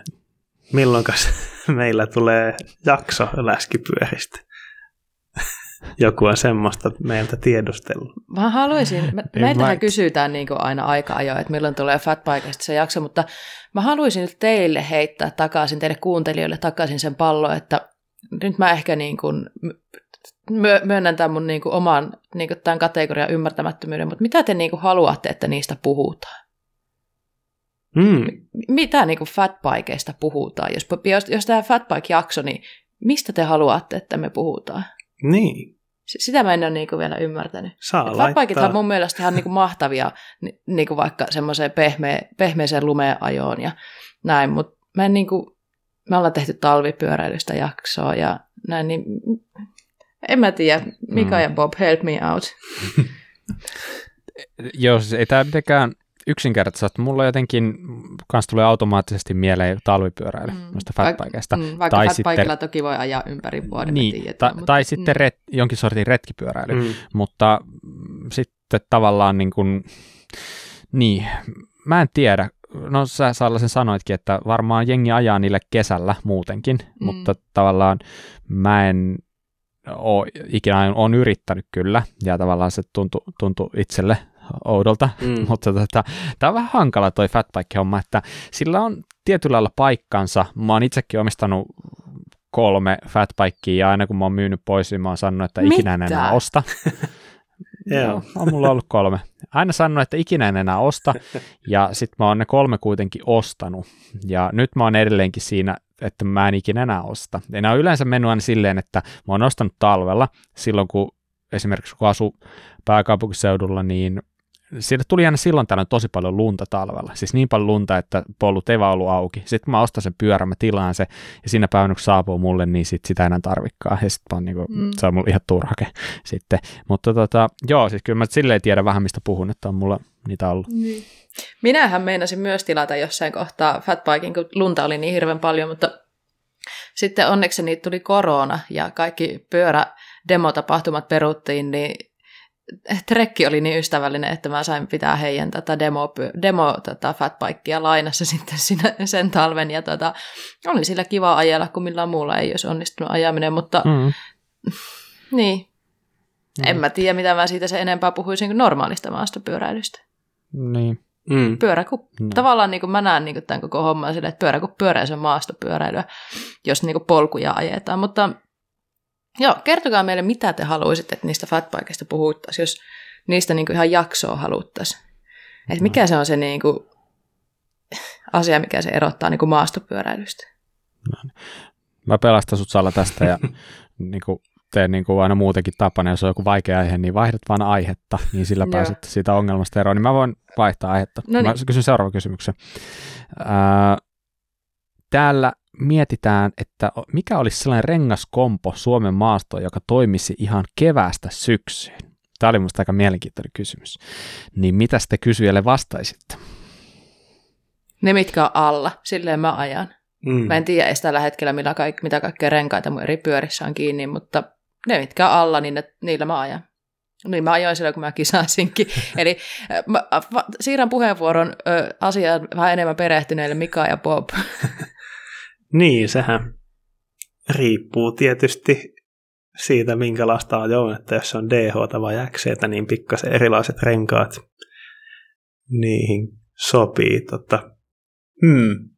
Speaker 2: milloin meillä tulee jakso läskipyöristä? Joku on semmoista meiltä tiedustellut.
Speaker 3: Mä haluaisin, meiltähän kysytään niin kuin aina aika ajoin, että milloin tulee Fatbikeista se jakso, mutta mä haluaisin nyt teille heittää takaisin, teille kuuntelijoille takaisin sen pallon, että nyt mä ehkä niin kuin myönnän tämän mun niinku oman niinku tämän kategorian ymmärtämättömyyden, mutta mitä te niinku haluatte, että niistä puhutaan?
Speaker 2: Mm.
Speaker 3: Mitä niinku fatbikeista puhutaan? Jos, jos, jos tämä fatbike-jakso, niin mistä te haluatte, että me puhutaan?
Speaker 2: Niin.
Speaker 3: Sitä mä en ole niinku vielä ymmärtänyt.
Speaker 2: Saa
Speaker 3: Et
Speaker 2: laittaa.
Speaker 3: fatbikethan mun mielestä ihan niinku mahtavia, ni, niinku vaikka semmoiseen pehmeä, pehmeeseen lumeen ajoon ja näin, mutta mä en niinku, me ollaan tehty talvipyöräilystä jaksoa ja näin, niin en mä tiedä, Mika
Speaker 1: Mm.
Speaker 3: ja Bob, help me out.
Speaker 1: Joo, siis ei tämä mitenkään yksinkertaisesti. Mulla jotenkin kans tulee automaattisesti mieleen talvipyöräily mm. noista fatbikeista.
Speaker 3: mm, vaikka
Speaker 1: tai
Speaker 3: fatbikella
Speaker 1: sitten-
Speaker 3: toki voi ajaa ympäri vuoden,
Speaker 1: Niin,
Speaker 3: tiedetään,
Speaker 1: ta-
Speaker 3: mutta-
Speaker 1: tai sitten
Speaker 3: mm.
Speaker 1: ret, jonkin sortin retkipyöräily.
Speaker 2: Mm.
Speaker 1: Mutta mm, sitten tavallaan niin kuin, niin, mä en tiedä. No sä sellaisen sanoitkin, että varmaan jengi ajaa niille kesällä muutenkin, mm. mutta tavallaan mä en ole ikinä on yrittänyt kyllä, ja tavallaan se tuntui, tuntui itselle oudolta,
Speaker 2: Mm.
Speaker 1: mutta tota, tämä on vähän hankala toi fatbike-homma, että sillä on tietyllä lailla paikkansa. Mä oon itsekin omistanut kolme fatbikea ja aina kun mä oon myynyt pois, niin mä oon sanonut, että ikinä en
Speaker 3: Mitä?
Speaker 1: enää osta.
Speaker 2: Joo.
Speaker 1: on mulla ollut kolme. Aina sanonut, että ikinä en enää osta, ja sitten mä oon ne kolme kuitenkin ostanut. Ja nyt mä oon edelleenkin siinä, että mä en ikinä enää osta. Ja ne on yleensä mennyt aina silleen, että mä oon ostanut talvella, silloin kun esimerkiksi kun asuu pääkaupunkiseudulla, niin siitä tuli aina silloin tällöin tosi paljon lunta talvella. Siis niin paljon lunta, että polut ei vaan ollut auki. Sitten kun mä ostan sen pyörän, mä tilaan se, ja siinä päivänä kun saapuu mulle, niin sit sitä enää tarvikkaa. Ja sit vaan niinku,
Speaker 3: Mm.
Speaker 1: se on mulle ihan turhake sitten. Mutta tota, joo, siis kyllä mä silleen tiedän vähän, mistä puhun, että on mulla niitä ollut.
Speaker 3: Niin. Minähän meinasin myös tilata jossain kohtaa fatbikin, kun lunta oli niin hirveän paljon, mutta sitten onneksi niitä tuli korona ja kaikki pyörädemotapahtumat peruttiin, niin Trekki oli niin ystävällinen, että mä sain pitää heidän tätä demo, demo tota, fatbikea lainassa sitten sinä, sen talven. Ja tota, oli sillä kiva ajella, kun millään muulla ei olisi onnistunut ajaminen, mutta mm.
Speaker 1: Mm.
Speaker 3: niin,
Speaker 1: Mm.
Speaker 3: en mä tiedä, mitä mä siitä se enempää puhuisin kuin normaalista maastopyöräilystä.
Speaker 1: Niin.
Speaker 2: Mm.
Speaker 3: Pyörä kuin,
Speaker 1: No.
Speaker 3: tavallaan niin kuin mä näen niin kuin tämän koko homman silleen, että pyörä kuin pyörä se on maastopyöräilyä, jos niin kuin polkuja ajetaan. Mutta joo, kertokaa meille, mitä te haluaisitte, että niistä fatbikeista puhuttaisiin, jos niistä niin kuin ihan jaksoa haluttaisiin. Että mikä se on se niin kuin asia, mikä se erottaa niin kuin maastopyöräilystä.
Speaker 1: Mä pelastan sut Salla tästä ja niin kuin teen niin kuin aina muutenkin tapana, jos on joku vaikea aihe, niin vaihdat vaan aihetta, niin sillä
Speaker 3: Joo.
Speaker 1: pääset siitä ongelmasta eroon. Niin mä voin vaihtaa aihetta.
Speaker 3: No
Speaker 1: Mä
Speaker 3: niin.
Speaker 1: kysyn seuraavan kysymyksen. Ää, täällä mietitään, että mikä olisi sellainen rengaskompo Suomen maastoon, joka toimisi ihan keväästä syksyyn. Tämä oli musta aika mielenkiintoinen kysymys. Niin mitä te kysyjälle vastaisitte?
Speaker 3: Ne, mitkä on alla, silleen mä ajan.
Speaker 2: Mm.
Speaker 3: Mä en tiedä edes tällä hetkellä, mitä, kaik- mitä kaikkea renkaita mun eri pyörissä on kiinni, mutta ne, mitkä on alla, niin ne, niillä mä ajan. Niin mä ajoin silloin, kun mä kisasinkin. Eli mä, va- siirrän puheenvuoron ö, asiaan vähän enemmän perehtyneille Mika ja Bob.
Speaker 2: Niin, sehän riippuu tietysti siitä, minkälaista ajoa, että jos on DH vai XC, niin pikkasen erilaiset renkaat niihin sopii. Tota, hmm.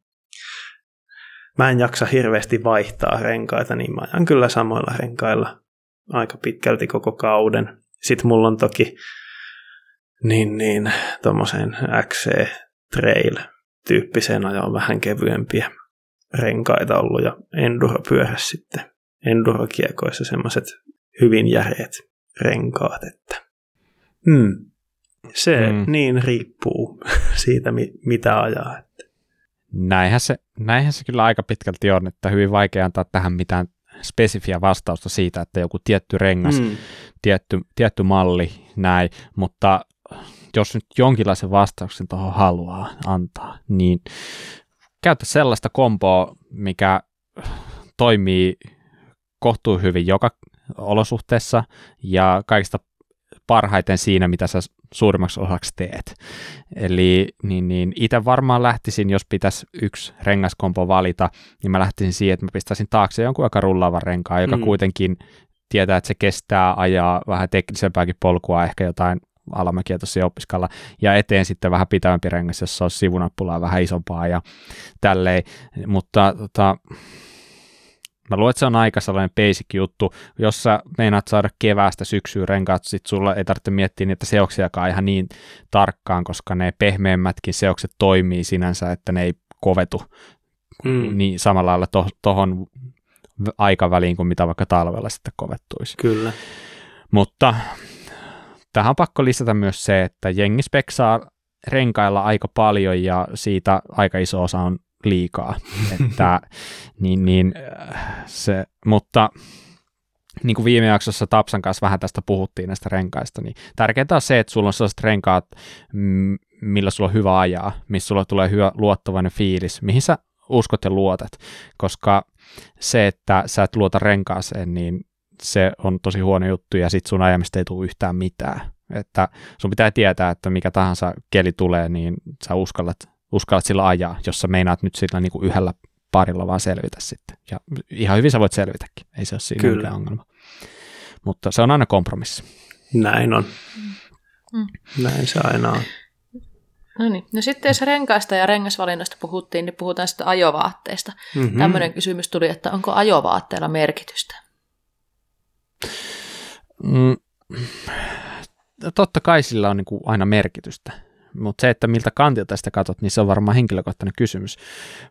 Speaker 2: Mä en jaksa hirveästi vaihtaa renkaita, niin mä ajan kyllä samoilla renkailla aika pitkälti koko kauden. Sitten mulla on toki niin, niin, tuommoiseen XC Trail-tyyppiseen ajoon vähän kevyempiä renkaita ollut ja enduropyörä sitten. Endurokiekoissa semmoiset hyvin järeät renkaat, että hmm. se
Speaker 1: Mm.
Speaker 2: niin riippuu siitä, mi- mitä ajaa.
Speaker 1: Näinhän se, näinhän se kyllä aika pitkälti on, että hyvin vaikea antaa tähän mitään spesifiä vastausta siitä, että joku tietty rengas, mm.
Speaker 2: Mm.
Speaker 1: tietty, tietty malli, näin, mutta jos nyt jonkinlaisen vastauksen tuohon haluaa antaa, niin käytä sellaista kompoa, mikä toimii kohtuu hyvin joka olosuhteessa ja kaikista parhaiten siinä, mitä sä suurimmaksi osaksi teet. Eli niin, niin itse varmaan lähtisin, jos pitäisi yksi rengaskompo valita, niin mä lähtisin siihen, että mä pistäisin taakse jonkun aika rullaavan renkaan, joka
Speaker 2: Mm.
Speaker 1: kuitenkin tietää, että se kestää ajaa vähän teknisempääkin polkua, ehkä jotain alamäkiä tuossa opiskalla, ja eteen sitten vähän pitävämpi rengas, jossa on sivunappulaa vähän isompaa ja tälleen, mutta tota, Mä luulen, että se on aika sellainen basic juttu. Jos sä meinaat saada keväästä syksyyn renkaat, sit sulla ei tarvitse miettiä niitä seoksiakaan ihan niin tarkkaan, koska ne pehmeämmätkin seokset toimii sinänsä, että ne ei kovetu mm. niin samalla lailla tuohon to, aikaväliin kuin mitä vaikka talvella sitten kovettuisi.
Speaker 2: Kyllä.
Speaker 1: Mutta tähän on pakko lisätä myös se, että jengi speksaa renkailla aika paljon ja siitä aika iso osa on liikaa. että, niin, niin, se, mutta niin kuin viime jaksossa Tapsan kanssa vähän tästä puhuttiin näistä renkaista, niin tärkeintä on se, että sulla on sellaiset renkaat, millä sulla on hyvä ajaa, missä sulla tulee hyvä luottavainen fiilis, mihin sä uskot ja luotat, koska se, että sä et luota renkaaseen, niin se on tosi huono juttu ja sit sun ajamista ei tule yhtään mitään. Että sun pitää tietää, että mikä tahansa keli tulee, niin sä uskallat, uskallat sillä ajaa, jos sä meinaat nyt sillä niin kuin yhdellä parilla vaan selvitä sitten. Ja ihan hyvin sä voit selvitäkin, ei se ole siinä Kyllä. ongelma. Mutta se on aina kompromissi.
Speaker 2: Näin on. Mm. Näin se aina on.
Speaker 3: No niin. No sitten jos renkaista ja rengasvalinnasta puhuttiin, niin puhutaan sitten ajovaatteista. Mm-hmm. Tämmöinen kysymys tuli, että onko ajovaatteella merkitystä?
Speaker 1: Mm, totta kai sillä on niin kuin aina merkitystä, mutta se, että miltä kantilta sitä katsot, niin se on varmaan henkilökohtainen kysymys.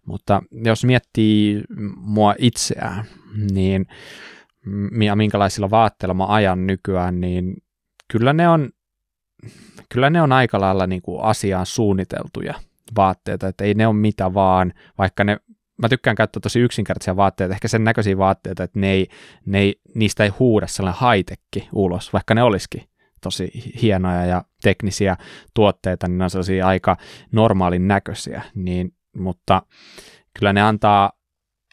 Speaker 1: Mutta jos miettii mua itseään, niin minkälaisilla vaatteilla mä ajan nykyään, niin kyllä ne on, kyllä ne on aika lailla niin kuin asiaan suunniteltuja vaatteita, että ei ne ole mitä vaan, vaikka ne mä tykkään käyttää tosi yksinkertaisia vaatteita, ehkä sen näköisiä vaatteita, että ne ei, ne ei, niistä ei huuda sellainen haitekki ulos, vaikka ne olisikin tosi hienoja ja teknisiä tuotteita, niin ne on sellaisia aika normaalin näköisiä, niin, mutta kyllä ne antaa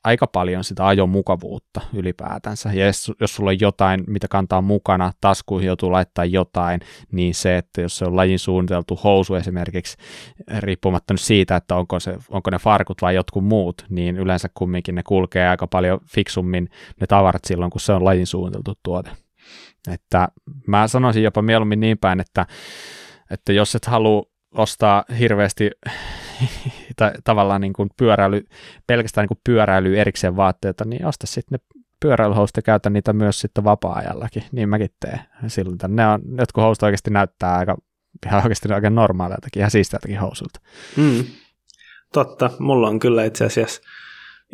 Speaker 1: aika paljon sitä ajomukavuutta ylipäätänsä. Ja jos, jos sulla on jotain, mitä kantaa mukana, taskuihin joutuu laittaa jotain, niin se, että jos se on lajin suunniteltu housu esimerkiksi, riippumatta nyt siitä, että onko, se, onko ne farkut vai jotkut muut, niin yleensä kumminkin ne kulkee aika paljon fiksummin ne tavarat silloin, kun se on lajin suunniteltu tuote. Että mä sanoisin jopa mieluummin niin päin, että, että jos et halua ostaa hirveästi ta- tavallaan niin kuin pyöräily, pelkästään niin kuin pyöräily erikseen vaatteita, niin osta sitten ne pyöräilyhousut ja käytä niitä myös sitten vapaa-ajallakin, niin mäkin teen. Silloin ne on, jotkut housut oikeasti näyttää aika, ihan oikeasti oikein normaaleiltakin, ihan siisteiltäkin housulta.
Speaker 2: Mm. Totta, mulla on kyllä itse asiassa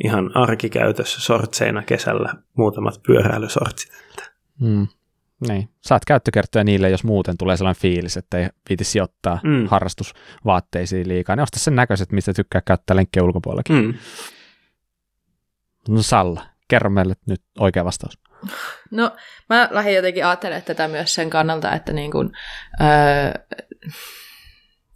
Speaker 2: ihan arkikäytössä sortseina kesällä muutamat pyöräilysortsit.
Speaker 1: Mm. Niin, saat käyttökertoja niille, jos muuten tulee sellainen fiilis, että ei viiti sijoittaa mm. harrastusvaatteisiin liikaa. Ne osta sen näköiset, mistä tykkää käyttää lenkkejä ulkopuolellakin. Mm. No Salla, kerro meille nyt oikea vastaus.
Speaker 3: No, mä lähdin jotenkin ajattelemaan tätä myös sen kannalta, että niin kuin, öö,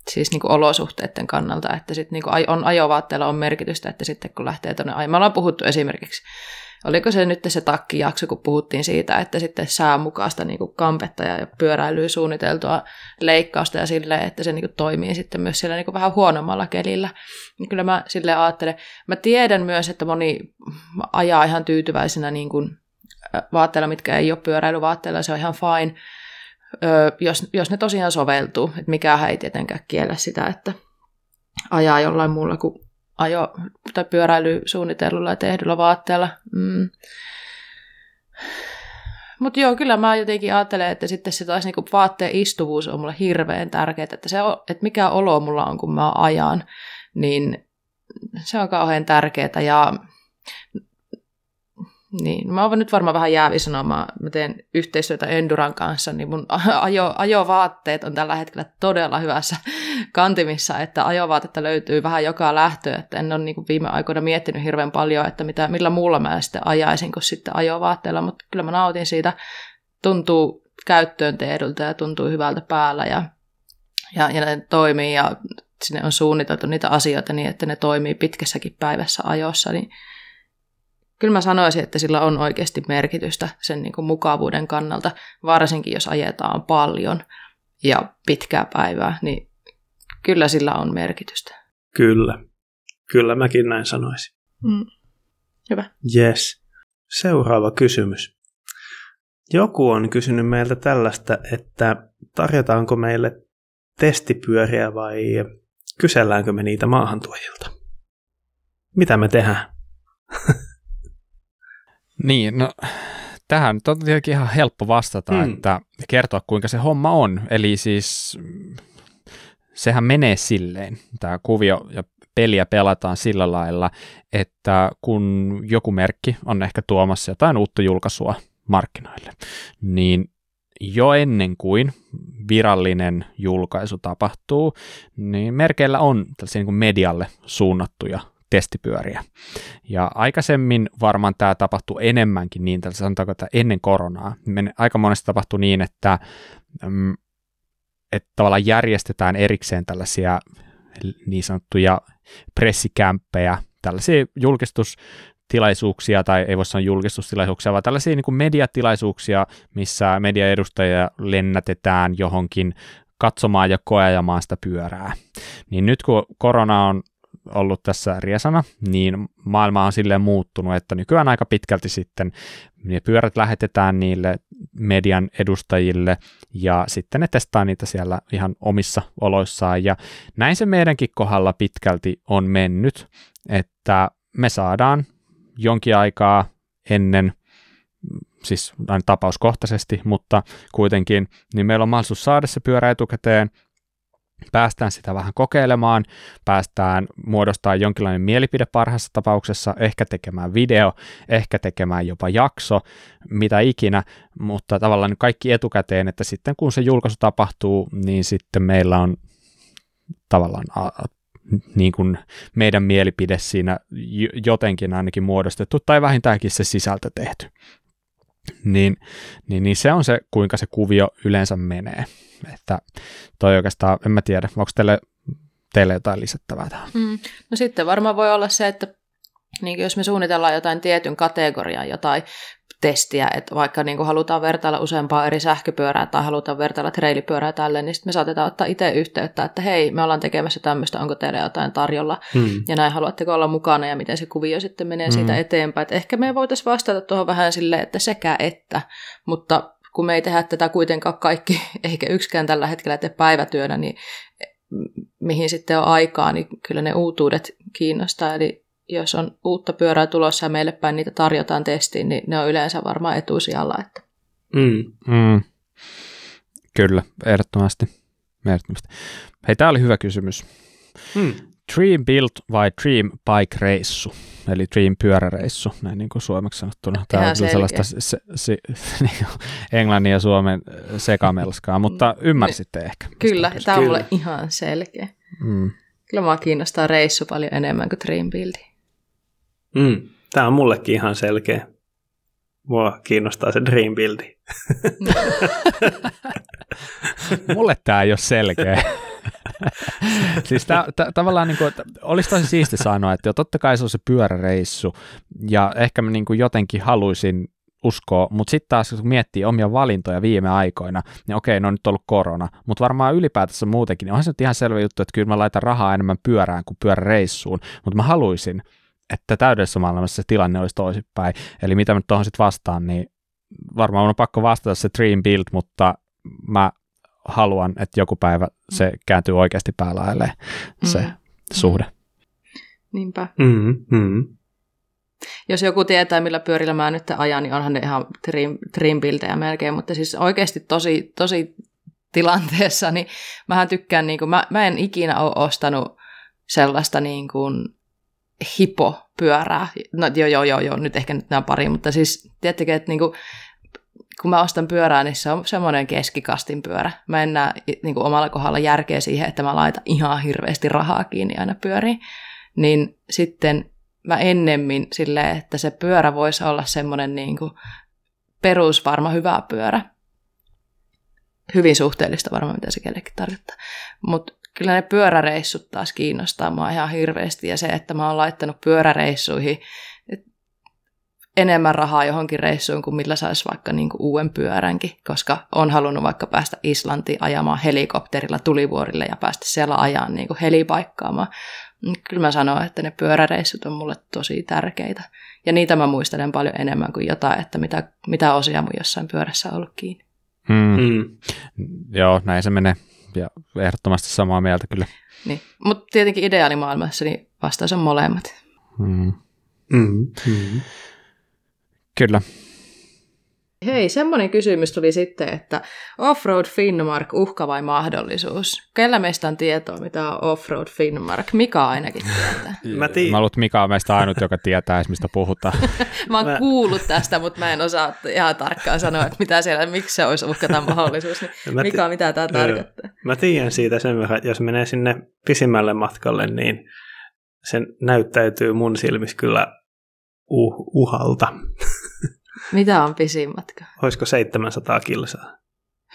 Speaker 3: siis niin kuin olosuhteiden kannalta, että sit niin kuin on ajovaatteella on merkitystä, että sitten kun lähtee tuonne me ollaan puhuttu esimerkiksi oliko se nyt se takkijakso, kun puhuttiin siitä, että sitten säämukaista niin kuin kampetta ja pyöräilyä suunniteltua leikkausta ja silleen, että se niin kuin toimii sitten myös siellä niin kuin vähän huonommalla kelillä. Niin kyllä mä sille ajattelen. Mä tiedän myös, että moni ajaa ihan tyytyväisenä niin kuin vaatteilla, mitkä ei ole pyöräilyvaatteilla, se on ihan fine, jos, jos ne tosiaan soveltuu. Että mikään ei tietenkään kiellä sitä, että ajaa jollain muulla kuin ajo- tai pyöräilysuunnitellulla ja tehdyllä vaatteella. Mm. Mutta joo, kyllä mä jotenkin ajattelen, että sitten se taas niinku vaatteen istuvuus on mulle hirveän tärkeää, että, se että mikä olo mulla on, kun mä ajan, niin se on kauhean tärkeää. Ja niin, mä oon nyt varmaan vähän jäävi sanomaan, mä teen yhteistyötä Enduran kanssa, niin mun ajo, ajovaatteet on tällä hetkellä todella hyvässä kantimissa, että ajovaatetta löytyy vähän joka lähtö, että en ole niin viime aikoina miettinyt hirveän paljon, että mitä, millä muulla mä sitten ajaisin kuin sitten ajovaatteella, mutta kyllä mä nautin siitä, tuntuu käyttöön teedulta ja tuntuu hyvältä päällä ja, ja, ja ne toimii ja sinne on suunniteltu niitä asioita niin, että ne toimii pitkässäkin päivässä ajossa, niin kyllä mä sanoisin, että sillä on oikeasti merkitystä sen niin kuin mukavuuden kannalta, varsinkin jos ajetaan paljon ja pitkää päivää, niin kyllä sillä on merkitystä.
Speaker 2: Kyllä, kyllä mäkin näin sanoisin. Mm.
Speaker 3: Hyvä.
Speaker 2: Yes. Seuraava kysymys. Joku on kysynyt meiltä tällaista, että tarjotaanko meille testipyöriä vai kyselläänkö me niitä maahantuojilta? Mitä me tehdään?
Speaker 1: Niin, no tähän on tietenkin ihan helppo vastata, mm. että kertoa kuinka se homma on. Eli siis sehän menee silleen, tämä kuvio ja peliä pelataan sillä lailla, että kun joku merkki on ehkä tuomassa jotain uutta julkaisua markkinoille, niin jo ennen kuin virallinen julkaisu tapahtuu, niin merkeillä on tällaisia niin medialle suunnattuja testipyöriä. Ja aikaisemmin varmaan tämä tapahtui enemmänkin niin, että sanotaanko, että ennen koronaa. Aika monesti tapahtui niin, että, mm, että tavallaan järjestetään erikseen tällaisia niin sanottuja pressikämppejä, tällaisia julkistustilaisuuksia, tai ei voi sanoa julkistustilaisuuksia, vaan tällaisia niin kuin mediatilaisuuksia, missä mediaedustajia lennätetään johonkin katsomaan ja koeajamaan sitä pyörää. Niin nyt kun korona on ollut tässä riesana, niin maailma on silleen muuttunut, että nykyään aika pitkälti sitten ne pyörät lähetetään niille median edustajille ja sitten ne testaa niitä siellä ihan omissa oloissaan. Ja näin se meidänkin kohdalla pitkälti on mennyt, että me saadaan jonkin aikaa ennen siis aina tapauskohtaisesti, mutta kuitenkin, niin meillä on mahdollisuus saada se pyörä etukäteen, päästään sitä vähän kokeilemaan, päästään muodostamaan jonkinlainen mielipide parhaassa tapauksessa, ehkä tekemään video, ehkä tekemään jopa jakso, mitä ikinä, mutta tavallaan kaikki etukäteen, että sitten kun se julkaisu tapahtuu, niin sitten meillä on tavallaan niin kuin meidän mielipide siinä jotenkin ainakin muodostettu tai vähintäänkin se sisältö tehty. Niin, niin, niin se on se, kuinka se kuvio yleensä menee. Että toi oikeastaan, en mä tiedä, onko teille, teille jotain lisättävää tähän?
Speaker 3: Mm. No sitten varmaan voi olla se, että niin jos me suunnitellaan jotain tietyn kategorian, jotain testiä, että vaikka niin kuin halutaan vertailla useampaa eri sähköpyörää tai halutaan vertailla treilipyörää tälle, niin sitten me saatetaan ottaa itse yhteyttä, että hei, me ollaan tekemässä tämmöistä, onko teillä jotain tarjolla, hmm. ja näin haluatteko olla mukana, ja miten se kuvio sitten menee hmm. siitä eteenpäin. Että ehkä me voitaisiin vastata tuohon vähän silleen, että sekä että, mutta kun me ei tehdä tätä kuitenkaan kaikki, eikä yksikään tällä hetkellä tee päivätyönä, niin mihin sitten on aikaa, niin kyllä ne uutuudet kiinnostaa. Eli jos on uutta pyörää tulossa ja meille päin niitä tarjotaan testiin, niin ne on yleensä varmaan etusijalla. Että.
Speaker 1: Mm. Mm. Kyllä, ehdottomasti. ehdottomasti. Hei, tämä oli hyvä kysymys. Mm. Dream Build vai Dream Bike Reissu? Eli Dream pyöräreissu, näin niin kuin suomeksi sanottuna. Tämä on sellaista se, se, se, niin englannin ja suomen sekamelskaa, mutta mm. ymmärsitte ehkä.
Speaker 3: Kyllä, tämä on mulle ihan selkeä. Mm. Kyllä mua kiinnostaa reissu paljon enemmän kuin Dream Build.
Speaker 2: Mm. Tämä on mullekin ihan selkeä. Mua kiinnostaa se Dream Buildi.
Speaker 1: Mulle tämä ei ole selkeä. siis tää, t- tavallaan niin kuin, olisi tosi siisti sanoa, että jo totta kai se on se pyöräreissu, ja ehkä mä niin kuin jotenkin haluaisin uskoa, mutta sitten taas kun miettii omia valintoja viime aikoina, niin okei, no on nyt ollut korona, mutta varmaan ylipäätänsä muutenkin, niin onhan se nyt ihan selvä juttu, että kyllä mä laitan rahaa enemmän pyörään kuin pyöräreissuun, mutta mä haluaisin, että täydellisessä maailmassa se tilanne olisi toisinpäin. Eli mitä mä tuohon sitten vastaan, niin varmaan on pakko vastata se dream build, mutta mä haluan, että joku päivä se mm. kääntyy oikeasti päälailleen se mm. suhde.
Speaker 3: Niinpä. Mm, mm. Jos joku tietää, millä pyörillä mä nyt ajan, niin onhan ne ihan trim, trim melkein, mutta siis oikeasti tosi, tosi tilanteessa, niin mähän tykkään, niin kuin, mä, mä en ikinä ole ostanut sellaista niin kuin hipo-pyörää. No joo, joo, joo, joo, nyt ehkä nyt nämä pari, mutta siis tiedättekö, että niin kuin, kun mä ostan pyörää, niin se on semmoinen keskikastin pyörä. Mä en näe niin kuin omalla kohdalla järkeä siihen, että mä laitan ihan hirveästi rahaa kiinni aina pyöriin. Niin sitten mä ennemmin silleen, että se pyörä voisi olla semmoinen niin kuin perusvarma hyvä pyörä. Hyvin suhteellista varmaan, mitä se kellekin tarkoittaa. Mutta kyllä ne pyöräreissut taas kiinnostaa mua ihan hirveästi. Ja se, että mä oon laittanut pyöräreissuihin enemmän rahaa johonkin reissuun kuin millä saisi vaikka niin kuin uuden pyöränkin, koska on halunnut vaikka päästä Islantiin ajamaan helikopterilla tulivuorille ja päästä siellä ajaa niin kuin helipaikkaamaan. Kyllä mä sanon, että ne pyöräreissut on mulle tosi tärkeitä. Ja niitä mä muistelen paljon enemmän kuin jotain, että mitä, mitä osia mun jossain pyörässä on ollut kiinni.
Speaker 1: Hmm. Hmm. Joo, näin se menee. Ja ehdottomasti samaa mieltä kyllä.
Speaker 3: Niin. Mutta tietenkin ideaalimaailmassa niin vastaus on molemmat. Hmm.
Speaker 1: Hmm. Hmm. Kyllä.
Speaker 3: Hei, semmoinen kysymys tuli sitten, että Offroad Finnmark, uhka vai mahdollisuus? Kellä meistä on tietoa, mitä on Offroad Finnmark? Mika ainakin tietää.
Speaker 2: Mä, tii-
Speaker 1: Mä luulen, että Mika on meistä ainut, joka tietää edes, mistä puhutaan.
Speaker 3: Mä oon
Speaker 2: Mä-
Speaker 3: kuullut tästä, mutta mä en osaa ihan tarkkaan sanoa, että mitä siellä, miksi se olisi uhka tai mahdollisuus. Niin
Speaker 2: Mä
Speaker 3: Mika, mitä tämä tarkoittaa?
Speaker 2: Mä tiedän siitä sen verran, että jos menee sinne pisimmälle matkalle, niin se näyttäytyy mun silmissä kyllä uh- uhalta.
Speaker 3: Mitä on pisin matka?
Speaker 2: Olisiko 700 kilsaa?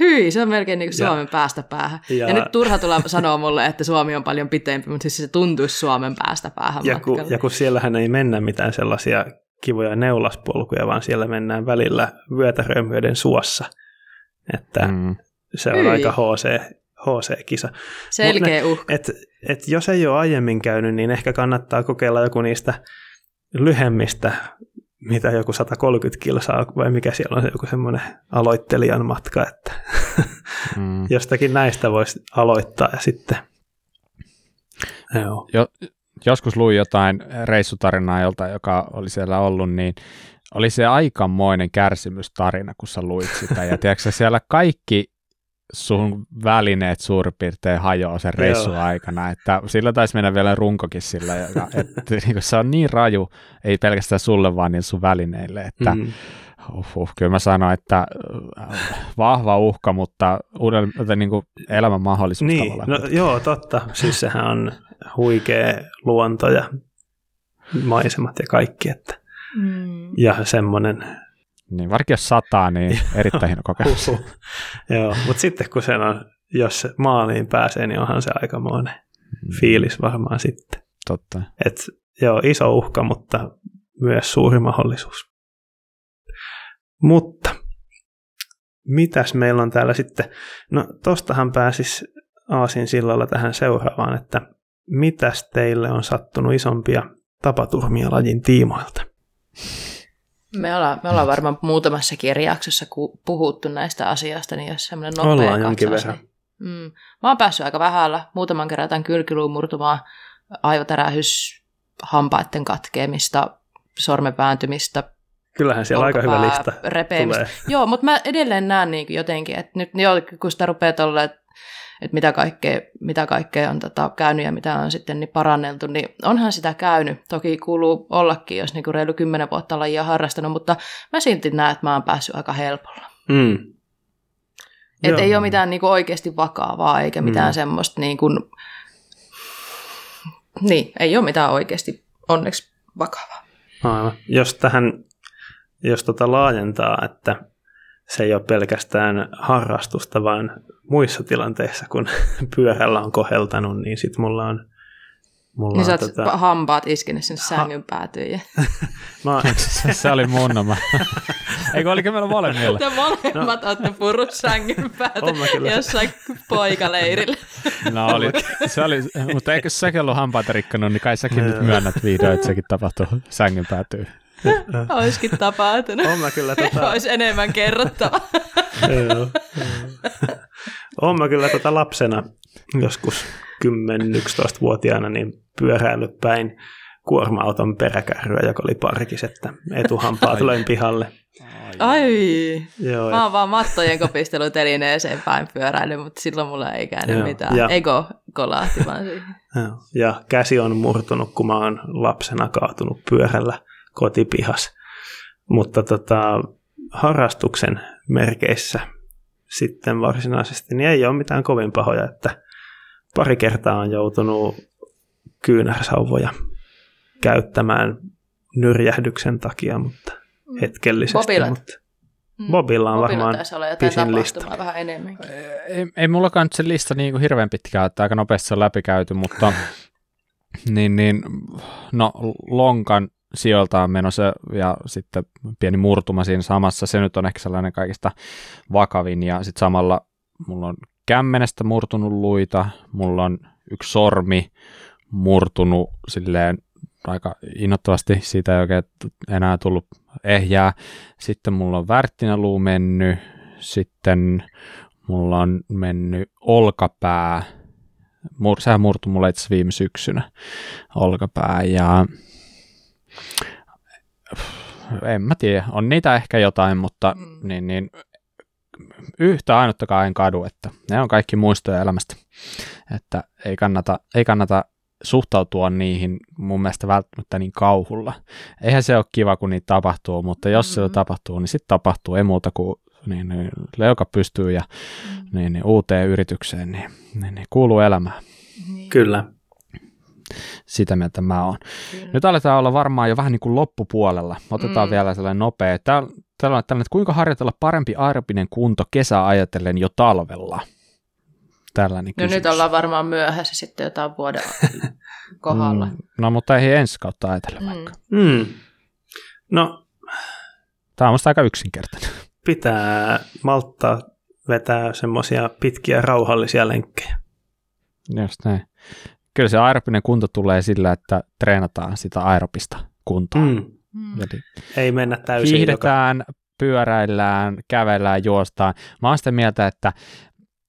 Speaker 3: Hyi, se on melkein niin kuin
Speaker 2: Ja-
Speaker 3: Suomen päästä päähän. Ja,
Speaker 2: Ja-
Speaker 3: ja nyt turha tulla sanoa mulle, että Suomi on paljon pitempi, mutta siis se tuntuisi Suomen päästä päähän
Speaker 2: Ja kun, ja kun siellähän ei mennä mitään sellaisia kivoja neulaspolkuja, vaan siellä mennään välillä vyötäröä myöden suossa. Että mm. Se on
Speaker 3: Hyi.
Speaker 2: aika HC, HC-kisa.
Speaker 3: Selkeä uhka.
Speaker 2: Et, et jos ei ole aiemmin käynyt, niin ehkä kannattaa kokeilla joku niistä lyhemmistä, mitä joku 130 kilsaa, vai mikä siellä on se joku semmoinen aloittelijan matka, että
Speaker 1: Mm.
Speaker 2: jostakin näistä voisi aloittaa ja sitten Joo.
Speaker 1: Jo, joskus luin jotain reissutarinaa jolta, joka oli siellä ollut, niin oli se aikamoinen kärsimystarina, kun sä luit sitä. Ja tiedätkö, siellä kaikki sun välineet suurin piirtein hajoaa sen reissun
Speaker 2: Joo.
Speaker 1: aikana, että sillä taisi mennä vielä runkokin sillä, joka, että niin se on niin raju, ei pelkästään sulle vaan niille sun välineille, että
Speaker 2: Mm.
Speaker 1: Uhuh, kyllä mä sanoin, että äh, vahva uhka, mutta uuden, niin kuin elämän mahdollisuus
Speaker 2: Niin,
Speaker 1: tavallaan.
Speaker 2: no, joo, totta. Siis sehän on huikea luonto ja maisemat ja kaikki. Että,
Speaker 3: Mm.
Speaker 2: ja semmoinen
Speaker 1: Niin, varsinkin jos sataa, niin erittäin hieno kokemus.
Speaker 2: Joo, mutta sitten kun sen on, jos se maaliin pääsee, niin onhan se aikamoinen fiilis varmaan sitten.
Speaker 1: Totta.
Speaker 2: Et, joo, iso uhka, mutta myös suuri mahdollisuus. Mutta mitäs meillä on täällä sitten? No tostahan pääsis Aasin sillalla tähän seuraavaan, että mitäs teille on sattunut isompia tapaturmia lajin tiimoilta?
Speaker 3: Me ollaan, me ollaan varmaan muutamassa kirjaksossa ku- puhuttu näistä asioista, niin jos semmoinen nopea
Speaker 2: Ollaan jonkin
Speaker 3: katsaus,
Speaker 2: verran.
Speaker 3: Niin, mm, mä oon päässyt aika vähällä. Muutaman kerran jotain kylkiluun murtumaa, aivotärähys, hampaiden katkeamista, sormen vääntymistä,
Speaker 2: Kyllähän siellä aika hyvä lista
Speaker 3: repeämistä.
Speaker 2: tulee.
Speaker 3: Joo, mutta mä edelleen näen niin jotenkin, että nyt jo, kun sitä rupeaa tuolla, että, mitä, kaikkea, mitä kaikkea on tota, käynyt ja mitä on sitten niin paranneltu, niin onhan sitä käynyt. Toki kuuluu ollakin, jos niin reilu kymmenen vuotta lajia harrastanut, mutta mä silti näen, että mä oon päässyt aika helpolla.
Speaker 2: Mm. Joo.
Speaker 3: ei ole mitään niin oikeasti vakavaa eikä mitään
Speaker 2: Mm.
Speaker 3: mm. semmoista, niin kuin, niin, ei ole mitään oikeasti onneksi vakavaa.
Speaker 2: Aivan. Jos tähän, jos tota laajentaa, että se ei ole pelkästään harrastusta, vaan muissa tilanteissa, kun pyörällä on koheltanut, niin sit mulla on, mulla
Speaker 3: Niin
Speaker 2: on
Speaker 3: sä oot
Speaker 2: tota,
Speaker 3: hampaat iskenyt sinne sängyn päätyyn ja
Speaker 2: mä,
Speaker 1: se, se oli mun oma. Eikö oliko meillä molemmilla?
Speaker 3: Te molemmat no. olette purut sängyn
Speaker 2: kyllä.
Speaker 3: jossain poikaleirillä.
Speaker 1: No oli, se oli, mutta eikö säkin ollut hampaita rikkonut, niin kai säkin nyt myönnät vihdoin, että sekin tapahtui sängyn päätyy.
Speaker 3: Olisikin tapahtunut.
Speaker 2: on mä kyllä tota,
Speaker 3: Olisi enemmän kerrottava.
Speaker 2: on mä kyllä tota lapsena joskus 10-11-vuotiaana niin pyöräillyt päin kuorma-auton peräkärryä, joka oli parkis, että etuhampaat löin pihalle.
Speaker 3: Ai.
Speaker 2: Joo,
Speaker 3: Mä oon vaan mattojen kopistelutelineeseen päin pyöräily, mutta silloin mulla ei käynyt
Speaker 2: Joo,
Speaker 3: mitään.
Speaker 2: ja-
Speaker 3: Ego kolahti vaan siihen.
Speaker 2: Joo. Ja käsi on murtunut, kun mä oon lapsena kaatunut pyörällä kotipihas. Mutta tota, harrastuksen merkeissä sitten varsinaisesti niin ei ole mitään kovin pahoja, että pari kertaa on joutunut kyynärsauvoja käyttämään nyrjähdyksen takia, mutta hetkellisesti.
Speaker 3: Bobilat.
Speaker 2: Mutta Bobilla on
Speaker 3: Bobilla
Speaker 2: varmaan
Speaker 3: taisi olla jotain
Speaker 2: pisin lista.
Speaker 3: vähän enemmän.
Speaker 1: Ei, ei mullakaan nyt se lista niin kuin hirveän pitkään, että aika nopeasti se on läpikäyty, mutta niin, niin, no lonkan sijoilta on menossa ja sitten pieni murtuma siinä samassa, se nyt on ehkä sellainen kaikista vakavin ja sitten samalla mulla on kämmenestä murtunut luita, mulla on yksi sormi murtunut silleen aika innoittavasti, siitä ei oikein enää tullut ehjää. Sitten mulla on värttinäluu mennyt, sitten mulla on mennyt olkapää, Mur, sehän murtui mulle itse viime syksynä, olkapää, ja en mä tiedä, on niitä ehkä jotain, mutta
Speaker 3: Mm.
Speaker 1: niin, niin, yhtä ainuttakaan en kadu, että ne on kaikki muistoja elämästä, että ei kannata, ei kannata suhtautua niihin mun mielestä välttämättä niin kauhulla. Eihän se ole kiva, kun niitä tapahtuu, mutta jos mm-hmm. se
Speaker 3: Mm.
Speaker 1: tapahtuu, niin sitten tapahtuu, ei muuta kuin niin, niin, leuka pystyy ja
Speaker 3: Mm.
Speaker 1: niin, niin, uuteen yritykseen, niin, niin, niin kuuluu elämään.
Speaker 3: Niin,
Speaker 2: Kyllä.
Speaker 1: Sitä mieltä mä oon.
Speaker 3: kyllä.
Speaker 1: Nyt aletaan olla varmaan jo vähän niin kuin loppupuolella. Otetaan
Speaker 3: Mm.
Speaker 1: vielä sellainen nopea. Täällä, täällä on tällainen, että kuinka harjoitella parempi aerobinen kunto kesää ajatellen jo talvella? Tällainen
Speaker 3: No
Speaker 1: kysymys.
Speaker 3: nyt ollaan varmaan myöhässä sitten jotain vuoden kohdalla.
Speaker 1: Mm, no mutta ei ensi kautta ajatella
Speaker 3: Mm.
Speaker 1: vaikka.
Speaker 2: Mm. No,
Speaker 1: Tämä on musta aika yksinkertainen.
Speaker 2: pitää malttaa vetää semmoisia pitkiä rauhallisia lenkkejä.
Speaker 1: Just näin. Kyllä se aerobinen kunto tulee sillä, että treenataan sitä aerobista kuntoa.
Speaker 2: Mm.
Speaker 3: Mm.
Speaker 1: Eli
Speaker 2: Ei mennä täysin joka...
Speaker 1: hiihdetään, pyöräillään, kävellään, juostaan. Mä oon sitä mieltä, että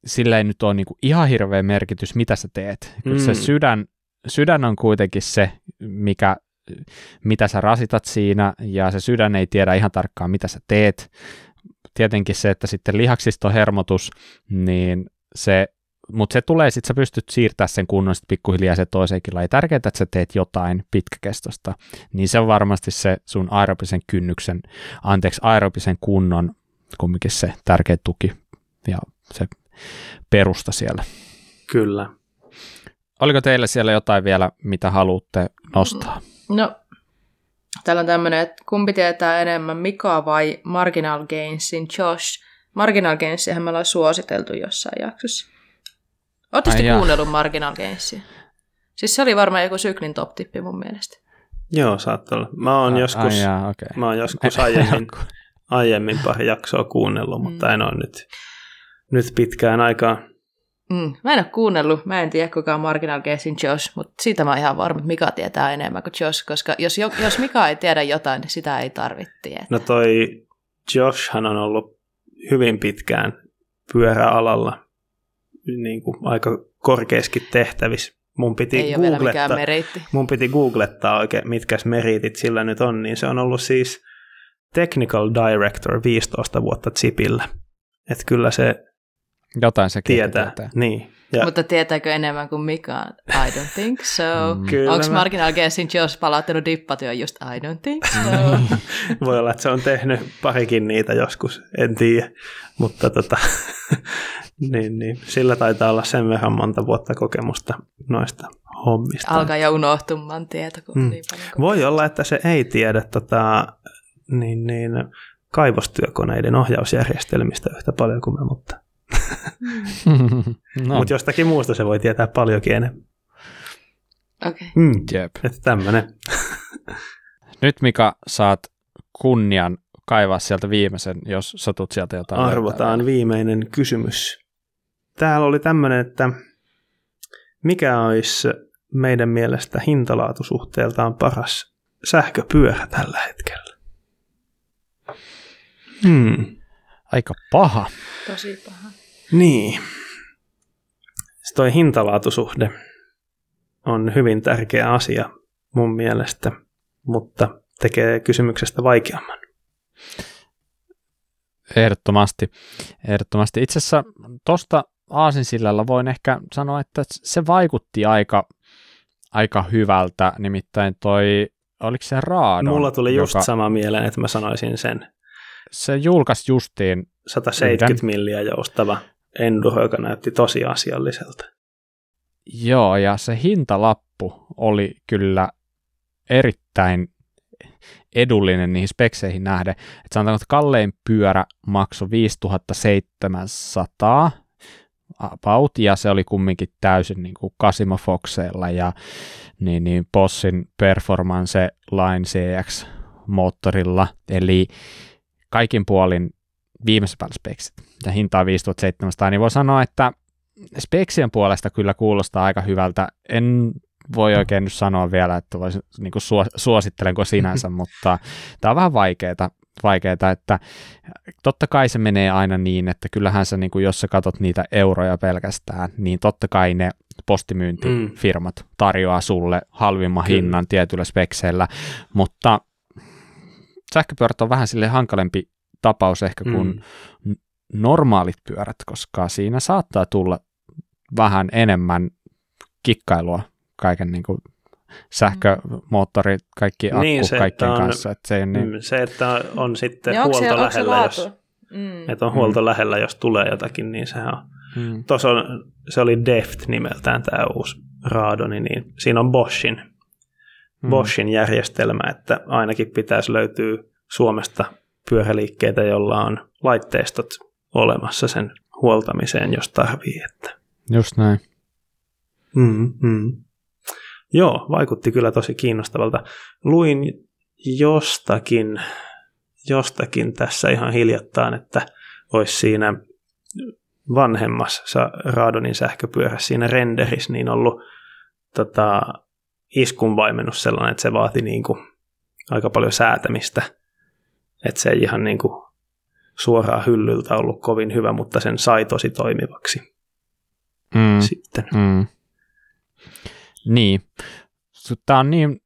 Speaker 1: sillä ei nyt ole niinku ihan hirveä merkitys, mitä sä teet. Kyllä se
Speaker 2: Mm.
Speaker 1: sydän, sydän on kuitenkin se, mikä, mitä sä rasitat siinä, ja se sydän ei tiedä ihan tarkkaan, mitä sä teet. Tietenkin se, että sitten lihaksistohermotus, niin se mutta se tulee, sitten sä pystyt siirtämään sen kunnon sitten pikkuhiljaa se toiseenkin lajiin. Tärkeää, että sä teet jotain pitkäkestosta, niin se on varmasti se sun aerobisen kynnyksen, anteeksi, aerobisen kunnon kumminkin se tärkeä tuki ja se perusta siellä.
Speaker 2: Kyllä.
Speaker 1: Oliko teillä siellä jotain vielä, mitä haluatte nostaa?
Speaker 3: No, täällä on tämmöinen, että kumpi tietää enemmän, Mika vai Marginal Gainsin Josh? Marginal Gainsihän me ollaan suositeltu jossain jaksossa. Oletteko te kuunnellut Marginal Gainsia? Siis se oli varmaan joku syklin top-tippi mun mielestä.
Speaker 2: Joo, saattaa olla. Mä oon joskus,
Speaker 1: Ai, jaa, okay.
Speaker 2: mä oon joskus aiemmin, aiemmin pari jaksoa kuunnellut,
Speaker 3: Mm.
Speaker 2: mutta en ole nyt, nyt pitkään aikaa.
Speaker 3: Mm. Mä en ole kuunnellut, mä en tiedä kuka on Marginal Gainsin Josh, mutta siitä mä oon ihan varma, että Mika tietää enemmän kuin Josh, koska jos, jo- jos Mika ei tiedä jotain, niin sitä ei tarvitse tietää.
Speaker 2: No toi Joshhan on ollut hyvin pitkään pyöräalalla niin kuin aika korkeiskin tehtävissä. Mun piti,
Speaker 3: ei ole vielä mikään
Speaker 2: googlettaa,
Speaker 3: meriitti.
Speaker 2: mun piti googlettaa oikein, mitkä meriitit sillä nyt on, niin se on ollut siis Technical Director 15 vuotta Zipillä. Että kyllä se
Speaker 1: Jotain se
Speaker 2: tietää.
Speaker 1: tietää.
Speaker 2: Niin. Ja
Speaker 3: Mutta tietääkö enemmän kuin Mika? I don't think so.
Speaker 1: Mm.
Speaker 3: Onko
Speaker 2: mä-
Speaker 3: Marginal Gainsin Josh palauttanut dippatyö just I don't think so?
Speaker 2: voi olla, että se on tehnyt parikin niitä joskus, en tiedä. Mutta tota, niin, niin. sillä taitaa olla sen verran monta vuotta kokemusta noista hommista.
Speaker 3: Alkaa jo unohtumaan tieto,
Speaker 2: Mm.
Speaker 3: niin paljon
Speaker 2: Voi olla, että se ei tiedä tota, niin, niin, kaivostyökoneiden ohjausjärjestelmistä yhtä paljon kuin me, mutta,
Speaker 1: no,
Speaker 2: no. mutta jostakin muusta se voi tietää paljonkin enemmän.
Speaker 3: Okei.
Speaker 2: Mm.
Speaker 1: jep.
Speaker 2: Että tämmöinen.
Speaker 1: Nyt Mika saat kunnian kaivaa sieltä viimeisen, jos satut sieltä jotain.
Speaker 2: Arvotaan
Speaker 1: löytää.
Speaker 2: viimeinen kysymys. Täällä oli tämmöinen, että mikä olisi meidän mielestä hintalaatusuhteeltaan paras sähköpyörä tällä hetkellä? Hmm.
Speaker 1: Aika paha.
Speaker 3: Tosi paha.
Speaker 2: Niin. Se toi hintalaatusuhde on hyvin tärkeä asia mun mielestä, mutta tekee kysymyksestä vaikeamman.
Speaker 1: Ehdottomasti. Ehdottomasti. Itse asiassa tuosta Aasinsillalla voin ehkä sanoa, että se vaikutti aika, aika hyvältä, nimittäin toi, oliko se Raadon,
Speaker 2: Mulla tuli just
Speaker 1: joka,
Speaker 2: sama mieleen, että mä sanoisin sen.
Speaker 1: se julkaisi justiin
Speaker 2: 170 milliä joustava enduro, joka näytti tosi asialliselta.
Speaker 1: Joo, ja se hintalappu oli kyllä erittäin edullinen niihin spekseihin nähden. Et sanotaan, että kallein pyörä maksoi 5700 about, ja se oli kumminkin täysin niin kuin Casimo Foxeilla ja niin, niin Bossin Performance Line CX-moottorilla, eli kaikin puolin viimeisen päällä speksit, ja hintaa 5700, niin voi sanoa, että speksien puolesta kyllä kuulostaa aika hyvältä. En voi oikein nyt sanoa vielä, että vois, niin kuin suos, suosittelenko sinänsä, mutta tämä on vähän vaikeaa, vaikeaa, että totta kai se menee aina niin, että kyllähän sä, niin kuin, jos sä katot niitä euroja pelkästään, niin totta kai ne postimyyntifirmat tarjoaa sulle halvimman
Speaker 2: Kyllä.
Speaker 1: hinnan tietyillä spekseillä, mutta sähköpyörät on vähän sille hankalempi tapaus ehkä kuin mm. normaalit pyörät, koska siinä saattaa tulla vähän enemmän kikkailua kaiken niin kuin sähkömoottorit, kaikki akku niin, se, kaikkien on, kanssa. Että se, niin...
Speaker 2: Mm, se, että on sitten ja huolto lähellä, jos, mm. että on huolto mm. lähellä, jos tulee jotakin, niin sehän on. Mm. Tuossa on, se oli Deft nimeltään tämä uusi Raadoni, niin siinä on Boschin, mm. Boschin järjestelmä, että ainakin pitäisi löytyä Suomesta pyöräliikkeitä, jolla on laitteistot olemassa sen huoltamiseen, jos tarvii. Että.
Speaker 1: Just näin.
Speaker 2: Mm, mm. Joo, vaikutti kyllä tosi kiinnostavalta. Luin jostakin, jostakin tässä ihan hiljattain, että olisi siinä vanhemmassa Raadonin sähköpyörässä siinä renderissä niin ollut tota, iskunvaimennus sellainen, että se vaati niin kuin aika paljon säätämistä. Että se ei ihan niin kuin suoraan hyllyltä ollut kovin hyvä, mutta sen sai tosi toimivaksi. Mm. Sitten. Mm.
Speaker 1: Niin. Tämä on niin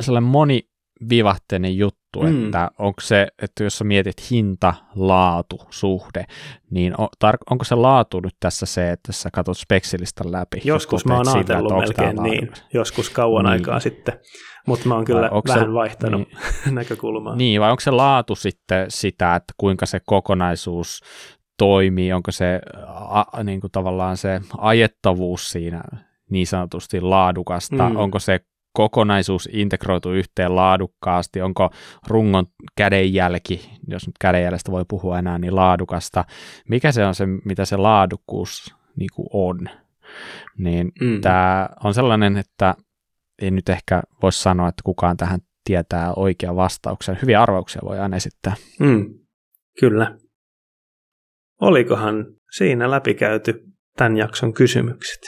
Speaker 1: sellainen monivivahteinen juttu, mm. että onko se, että jos sä mietit hinta-laatu-suhde, niin on, tar- onko se laatu nyt tässä se, että sä katsot speksilistä läpi?
Speaker 2: Joskus mä oon ajatellut melkein niin, joskus kauan niin. aikaa sitten, mutta mä oon kyllä vähän se, vaihtanut niin, näkökulmaa.
Speaker 1: Niin, vai onko se laatu sitten sitä, että kuinka se kokonaisuus toimii, onko se a, niin kuin tavallaan se ajettavuus siinä niin sanotusti laadukasta, mm. onko se kokonaisuus integroitu yhteen laadukkaasti, onko rungon kädenjälki, jos nyt kädenjäljestä voi puhua enää, niin laadukasta, mikä se on se, mitä se laadukkuus niin kuin on. Niin mm. tämä on sellainen, että en nyt ehkä voisi sanoa, että kukaan tähän tietää oikean vastauksen. Hyviä arvauksia voi aina esittää.
Speaker 2: Mm. Kyllä. Olikohan siinä läpikäyty tämän jakson kysymykset?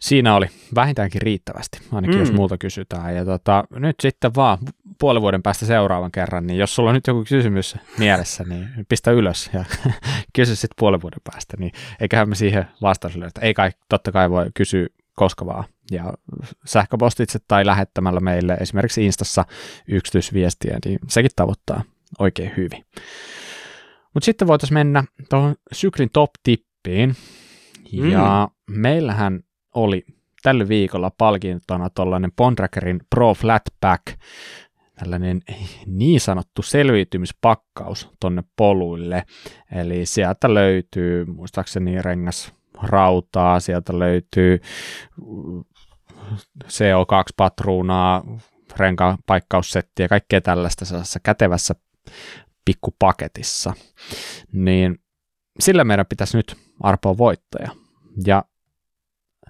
Speaker 1: Siinä oli vähintäänkin riittävästi, ainakin mm. jos muuta kysytään. Ja tota, nyt sitten vaan puolen vuoden päästä seuraavan kerran, niin jos sulla on nyt joku kysymys mielessä, niin pistä ylös ja kysy sitten puolen vuoden päästä, niin eiköhän me siihen vastaus että ei kai, totta kai voi kysyä koska vaan. Ja sähköpostitse tai lähettämällä meille esimerkiksi Instassa yksityisviestiä, niin sekin tavoittaa oikein hyvin. Mutta sitten voitaisiin mennä tuohon syklin top-tippiin. Ja mm. meillähän oli tällä viikolla palkintona tuollainen Bontrackerin Pro Flatback, tällainen niin sanottu selviytymispakkaus tonne poluille. Eli sieltä löytyy muistaakseni rengas rautaa, sieltä löytyy CO2-patruunaa, renkaan paikkaussettiä, kaikkea tällaista sellaisessa kätevässä pikkupaketissa. Niin sillä meidän pitäisi nyt arpoa voittaja. Ja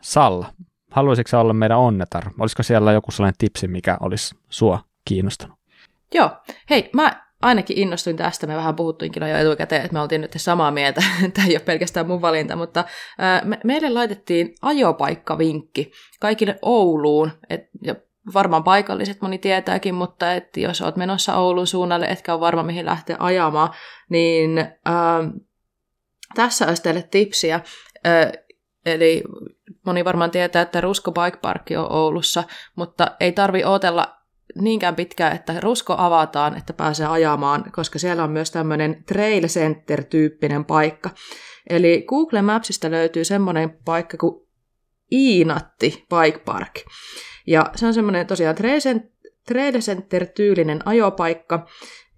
Speaker 1: Salla, haluaisitko olla meidän onnetar? Olisiko siellä joku sellainen tipsi, mikä olisi sua kiinnostanut?
Speaker 3: Joo. Hei, mä ainakin innostuin tästä. Me vähän puhuttiinkin jo etukäteen, että me oltiin nyt samaa mieltä. Tämä ei ole pelkästään mun valinta, mutta me, meille laitettiin ajopaikkavinkki kaikille Ouluun. Et, ja varmaan paikalliset moni tietääkin, mutta et jos oot menossa Oulun suunnalle, etkä ole varma mihin lähteä ajamaan, niin ää, tässä olisi teille tipsiä. Ää, eli moni varmaan tietää, että Rusko Bike Park on Oulussa, mutta ei tarvi odotella niinkään pitkään, että Rusko avataan, että pääsee ajamaan, koska siellä on myös tämmöinen Trail Center-tyyppinen paikka. Eli Google Mapsista löytyy semmoinen paikka kuin Iinatti Bike Park. Ja se on semmoinen tosiaan Trail Center-tyylinen ajopaikka,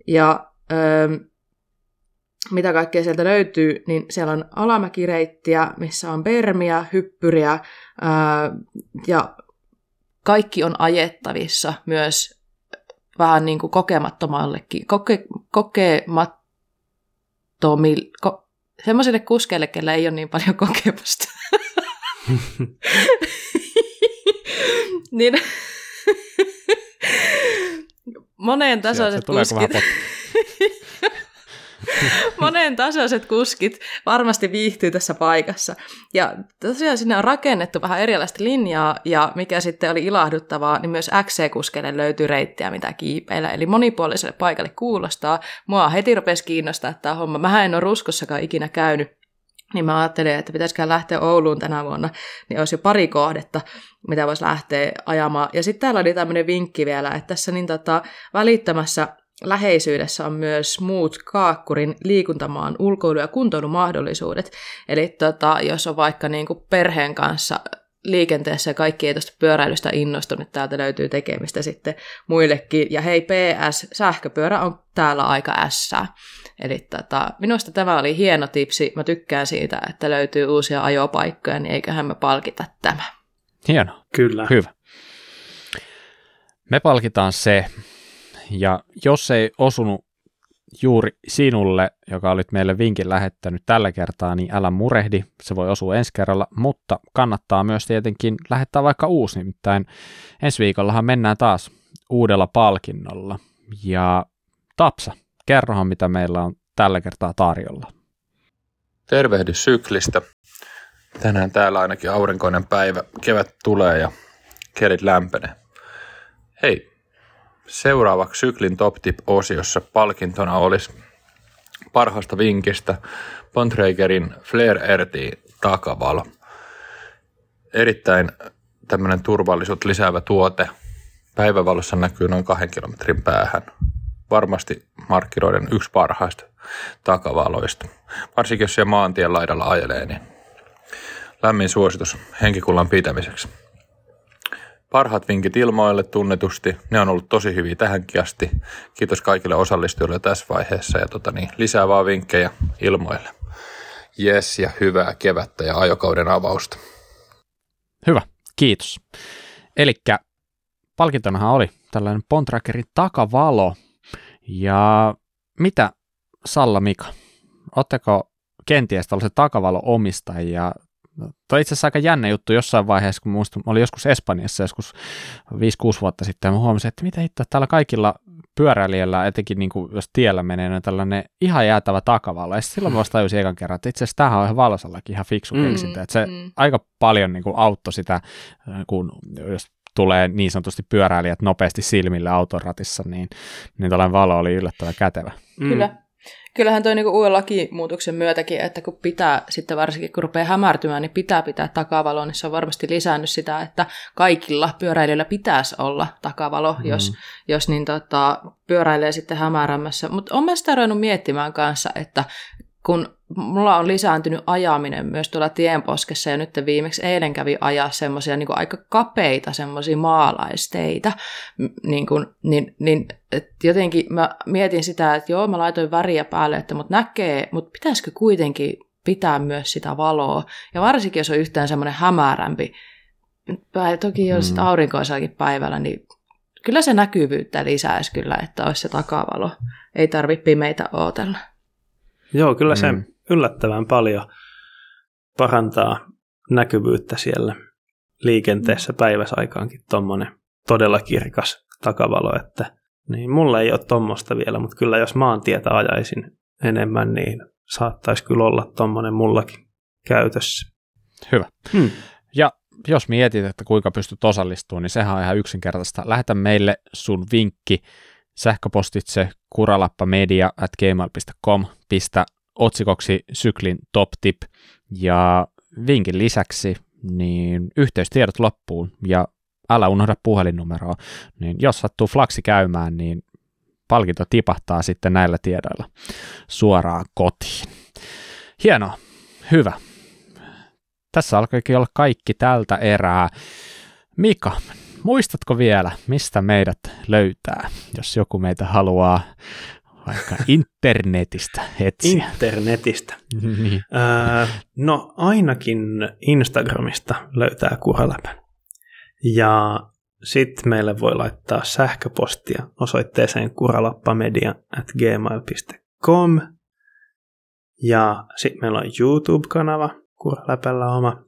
Speaker 3: ja öö, mitä kaikkea sieltä löytyy, niin siellä on alamäkireittiä, missä on permiä, hyppyriä ja kaikki on ajettavissa myös vähän niin kuin kokemattomallekin, koke, kokemattomille, ko, semmoisille kuskeille, kellä ei ole niin paljon kokemusta. niin, moneen tasoiset kuskit. monen tasoiset kuskit varmasti viihtyy tässä paikassa. Ja tosiaan sinne on rakennettu vähän erilaista linjaa, ja mikä sitten oli ilahduttavaa, niin myös XC-kuskeille löytyy reittiä, mitä kiipeillä. Eli monipuoliselle paikalle kuulostaa. Mua heti rupesi kiinnostaa tämä homma. Mä en ole ruskossakaan ikinä käynyt, niin mä ajattelin, että pitäisikään lähteä Ouluun tänä vuonna, niin olisi jo pari kohdetta, mitä voisi lähteä ajamaan. Ja sitten täällä oli tämmöinen vinkki vielä, että tässä niin tota, välittömässä läheisyydessä on myös muut Kaakkurin liikuntamaan ulkoilu- ja kuntoilumahdollisuudet. Eli tota, jos on vaikka niin kuin perheen kanssa liikenteessä ja kaikki ei tuosta pyöräilystä innostunut, niin täältä löytyy tekemistä sitten muillekin. Ja hei PS, sähköpyörä on täällä aika ässää. Eli tota, minusta tämä oli hieno tipsi. Mä tykkään siitä, että löytyy uusia ajopaikkoja, niin eiköhän me palkita tämä.
Speaker 1: Hieno.
Speaker 2: Kyllä.
Speaker 1: Hyvä. Me palkitaan se, jos ei osunut juuri sinulle, joka olit meille vinkin lähettänyt tällä kertaa, niin älä murehdi, se voi osua ensi kerralla, mutta kannattaa myös tietenkin lähettää vaikka uusi, nimittäin ensi viikollahan mennään taas uudella palkinnolla. Ja Tapsa, kerrohan mitä meillä on tällä kertaa tarjolla.
Speaker 4: Tervehdys syklistä. Tänään täällä ainakin aurinkoinen päivä. Kevät tulee ja kelit lämpenee. Hei, seuraavaksi syklin top tip-osiossa palkintona olisi parhaasta vinkistä Bontragerin Flare RT takavalo. Erittäin tämmöinen turvallisuutta lisäävä tuote. Päivävalossa näkyy noin kahden kilometrin päähän. Varmasti markkinoiden yksi parhaista takavaloista. Varsinkin jos siellä maantien laidalla ajelee, niin lämmin suositus henkikullan pitämiseksi. Parhaat vinkit ilmoille tunnetusti, ne on ollut tosi hyviä tähänkin asti. Kiitos kaikille osallistujille tässä vaiheessa ja tota niin, lisää vaan vinkkejä ilmoille. Jes ja hyvää kevättä ja ajokauden avausta.
Speaker 1: Hyvä, kiitos. Eli palkintonahan oli tällainen Pontrakerin takavalo. Ja mitä Salla Mika, ootteko kenties tällaisen takavalo-omistajia No, toi itse asiassa aika jännä juttu jossain vaiheessa, kun muistan, oli joskus Espanjassa joskus 5-6 vuotta sitten, ja mä huomasin, että mitä hittoa, täällä kaikilla pyöräilijällä, etenkin niin kuin, jos tiellä menee, niin tällainen ihan jäätävä takavalo. Ja silloin mä vasta tajusin ekan kerran, että itse asiassa tämähän on ihan Valosallakin ihan fiksu mm, keksintä. Että se mm. aika paljon niin kuin, auttoi sitä, kun jos tulee niin sanotusti pyöräilijät nopeasti silmille autoratissa, niin, niin tällainen valo oli yllättävän kätevä.
Speaker 3: Mm. Kyllä, kyllähän toi niinku uuden lakimuutoksen myötäkin, että kun pitää sitten varsinkin, kun rupeaa hämärtymään, niin pitää pitää takavalo, niin se on varmasti lisännyt sitä, että kaikilla pyöräilijöillä pitäisi olla takavalo, mm. jos, jos niin tota, pyöräilee sitten hämärämässä. Mutta olen myös miettimään kanssa, että kun mulla on lisääntynyt ajaminen myös tuolla tienposkessa ja nyt viimeksi eilen kävi ajaa semmoisia niin aika kapeita semmoisia maalaisteitä, niin, kuin, niin, niin jotenkin mä mietin sitä, että joo mä laitoin väriä päälle, että mut näkee, mutta pitäisikö kuitenkin pitää myös sitä valoa ja varsinkin jos on yhtään semmoinen hämärämpi, toki jos mm. aurinkoisakin päivällä, niin kyllä se näkyvyyttä lisäisi kyllä, että olisi se takavalo. Ei tarvitse pimeitä ootella.
Speaker 2: Joo, kyllä se mm. yllättävän paljon parantaa näkyvyyttä siellä liikenteessä päiväsaikaankin tuommoinen todella kirkas takavalo, että niin mulla ei ole tuommoista vielä, mutta kyllä jos maantietä ajaisin enemmän, niin saattaisi kyllä olla tuommoinen mullakin käytössä.
Speaker 1: Hyvä. Hmm. Ja jos mietit, että kuinka pystyt osallistumaan, niin sehän on ihan yksinkertaista. Lähetä meille sun vinkki sähköpostitse kuralappamedia at gmail.com, pistä otsikoksi syklin top tip ja vinkin lisäksi niin yhteystiedot loppuun ja älä unohda puhelinnumeroa, niin jos sattuu flaksi käymään, niin palkinto tipahtaa sitten näillä tiedoilla suoraan kotiin. Hienoa, hyvä. Tässä alkoikin olla kaikki tältä erää. Mika, muistatko vielä, mistä meidät löytää, jos joku meitä haluaa vaikka internetistä etsiä?
Speaker 2: Internetistä. niin. öö, no ainakin Instagramista löytää kuhaläpän. Ja sitten meille voi laittaa sähköpostia osoitteeseen kuralappamedia at gmail.com. Ja sitten meillä on YouTube-kanava, Kuraläpällä oma.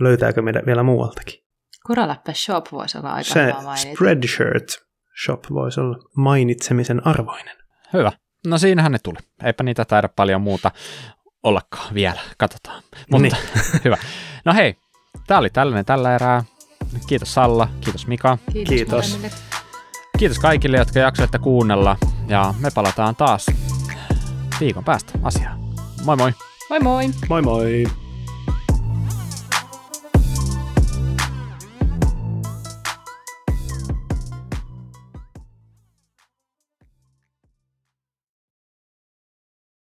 Speaker 2: Löytääkö meidän vielä muualtakin?
Speaker 3: Kuraläppä Shop voisi olla aika
Speaker 2: Se hyvä Spreadshirt Shop voisi olla mainitsemisen arvoinen.
Speaker 1: Hyvä. No siinähän ne tuli. Eipä niitä taida paljon muuta ollakaan vielä. Katsotaan. Mutta niin. hyvä. No hei, tämä oli tällainen tällä erää. Kiitos Salla, kiitos Mika.
Speaker 2: Kiitos. Kiitos,
Speaker 1: kiitos kaikille, jotka jaksoitte kuunnella. Ja me palataan taas viikon päästä asiaan. Moi moi!
Speaker 3: Moi moi!
Speaker 2: Moi moi!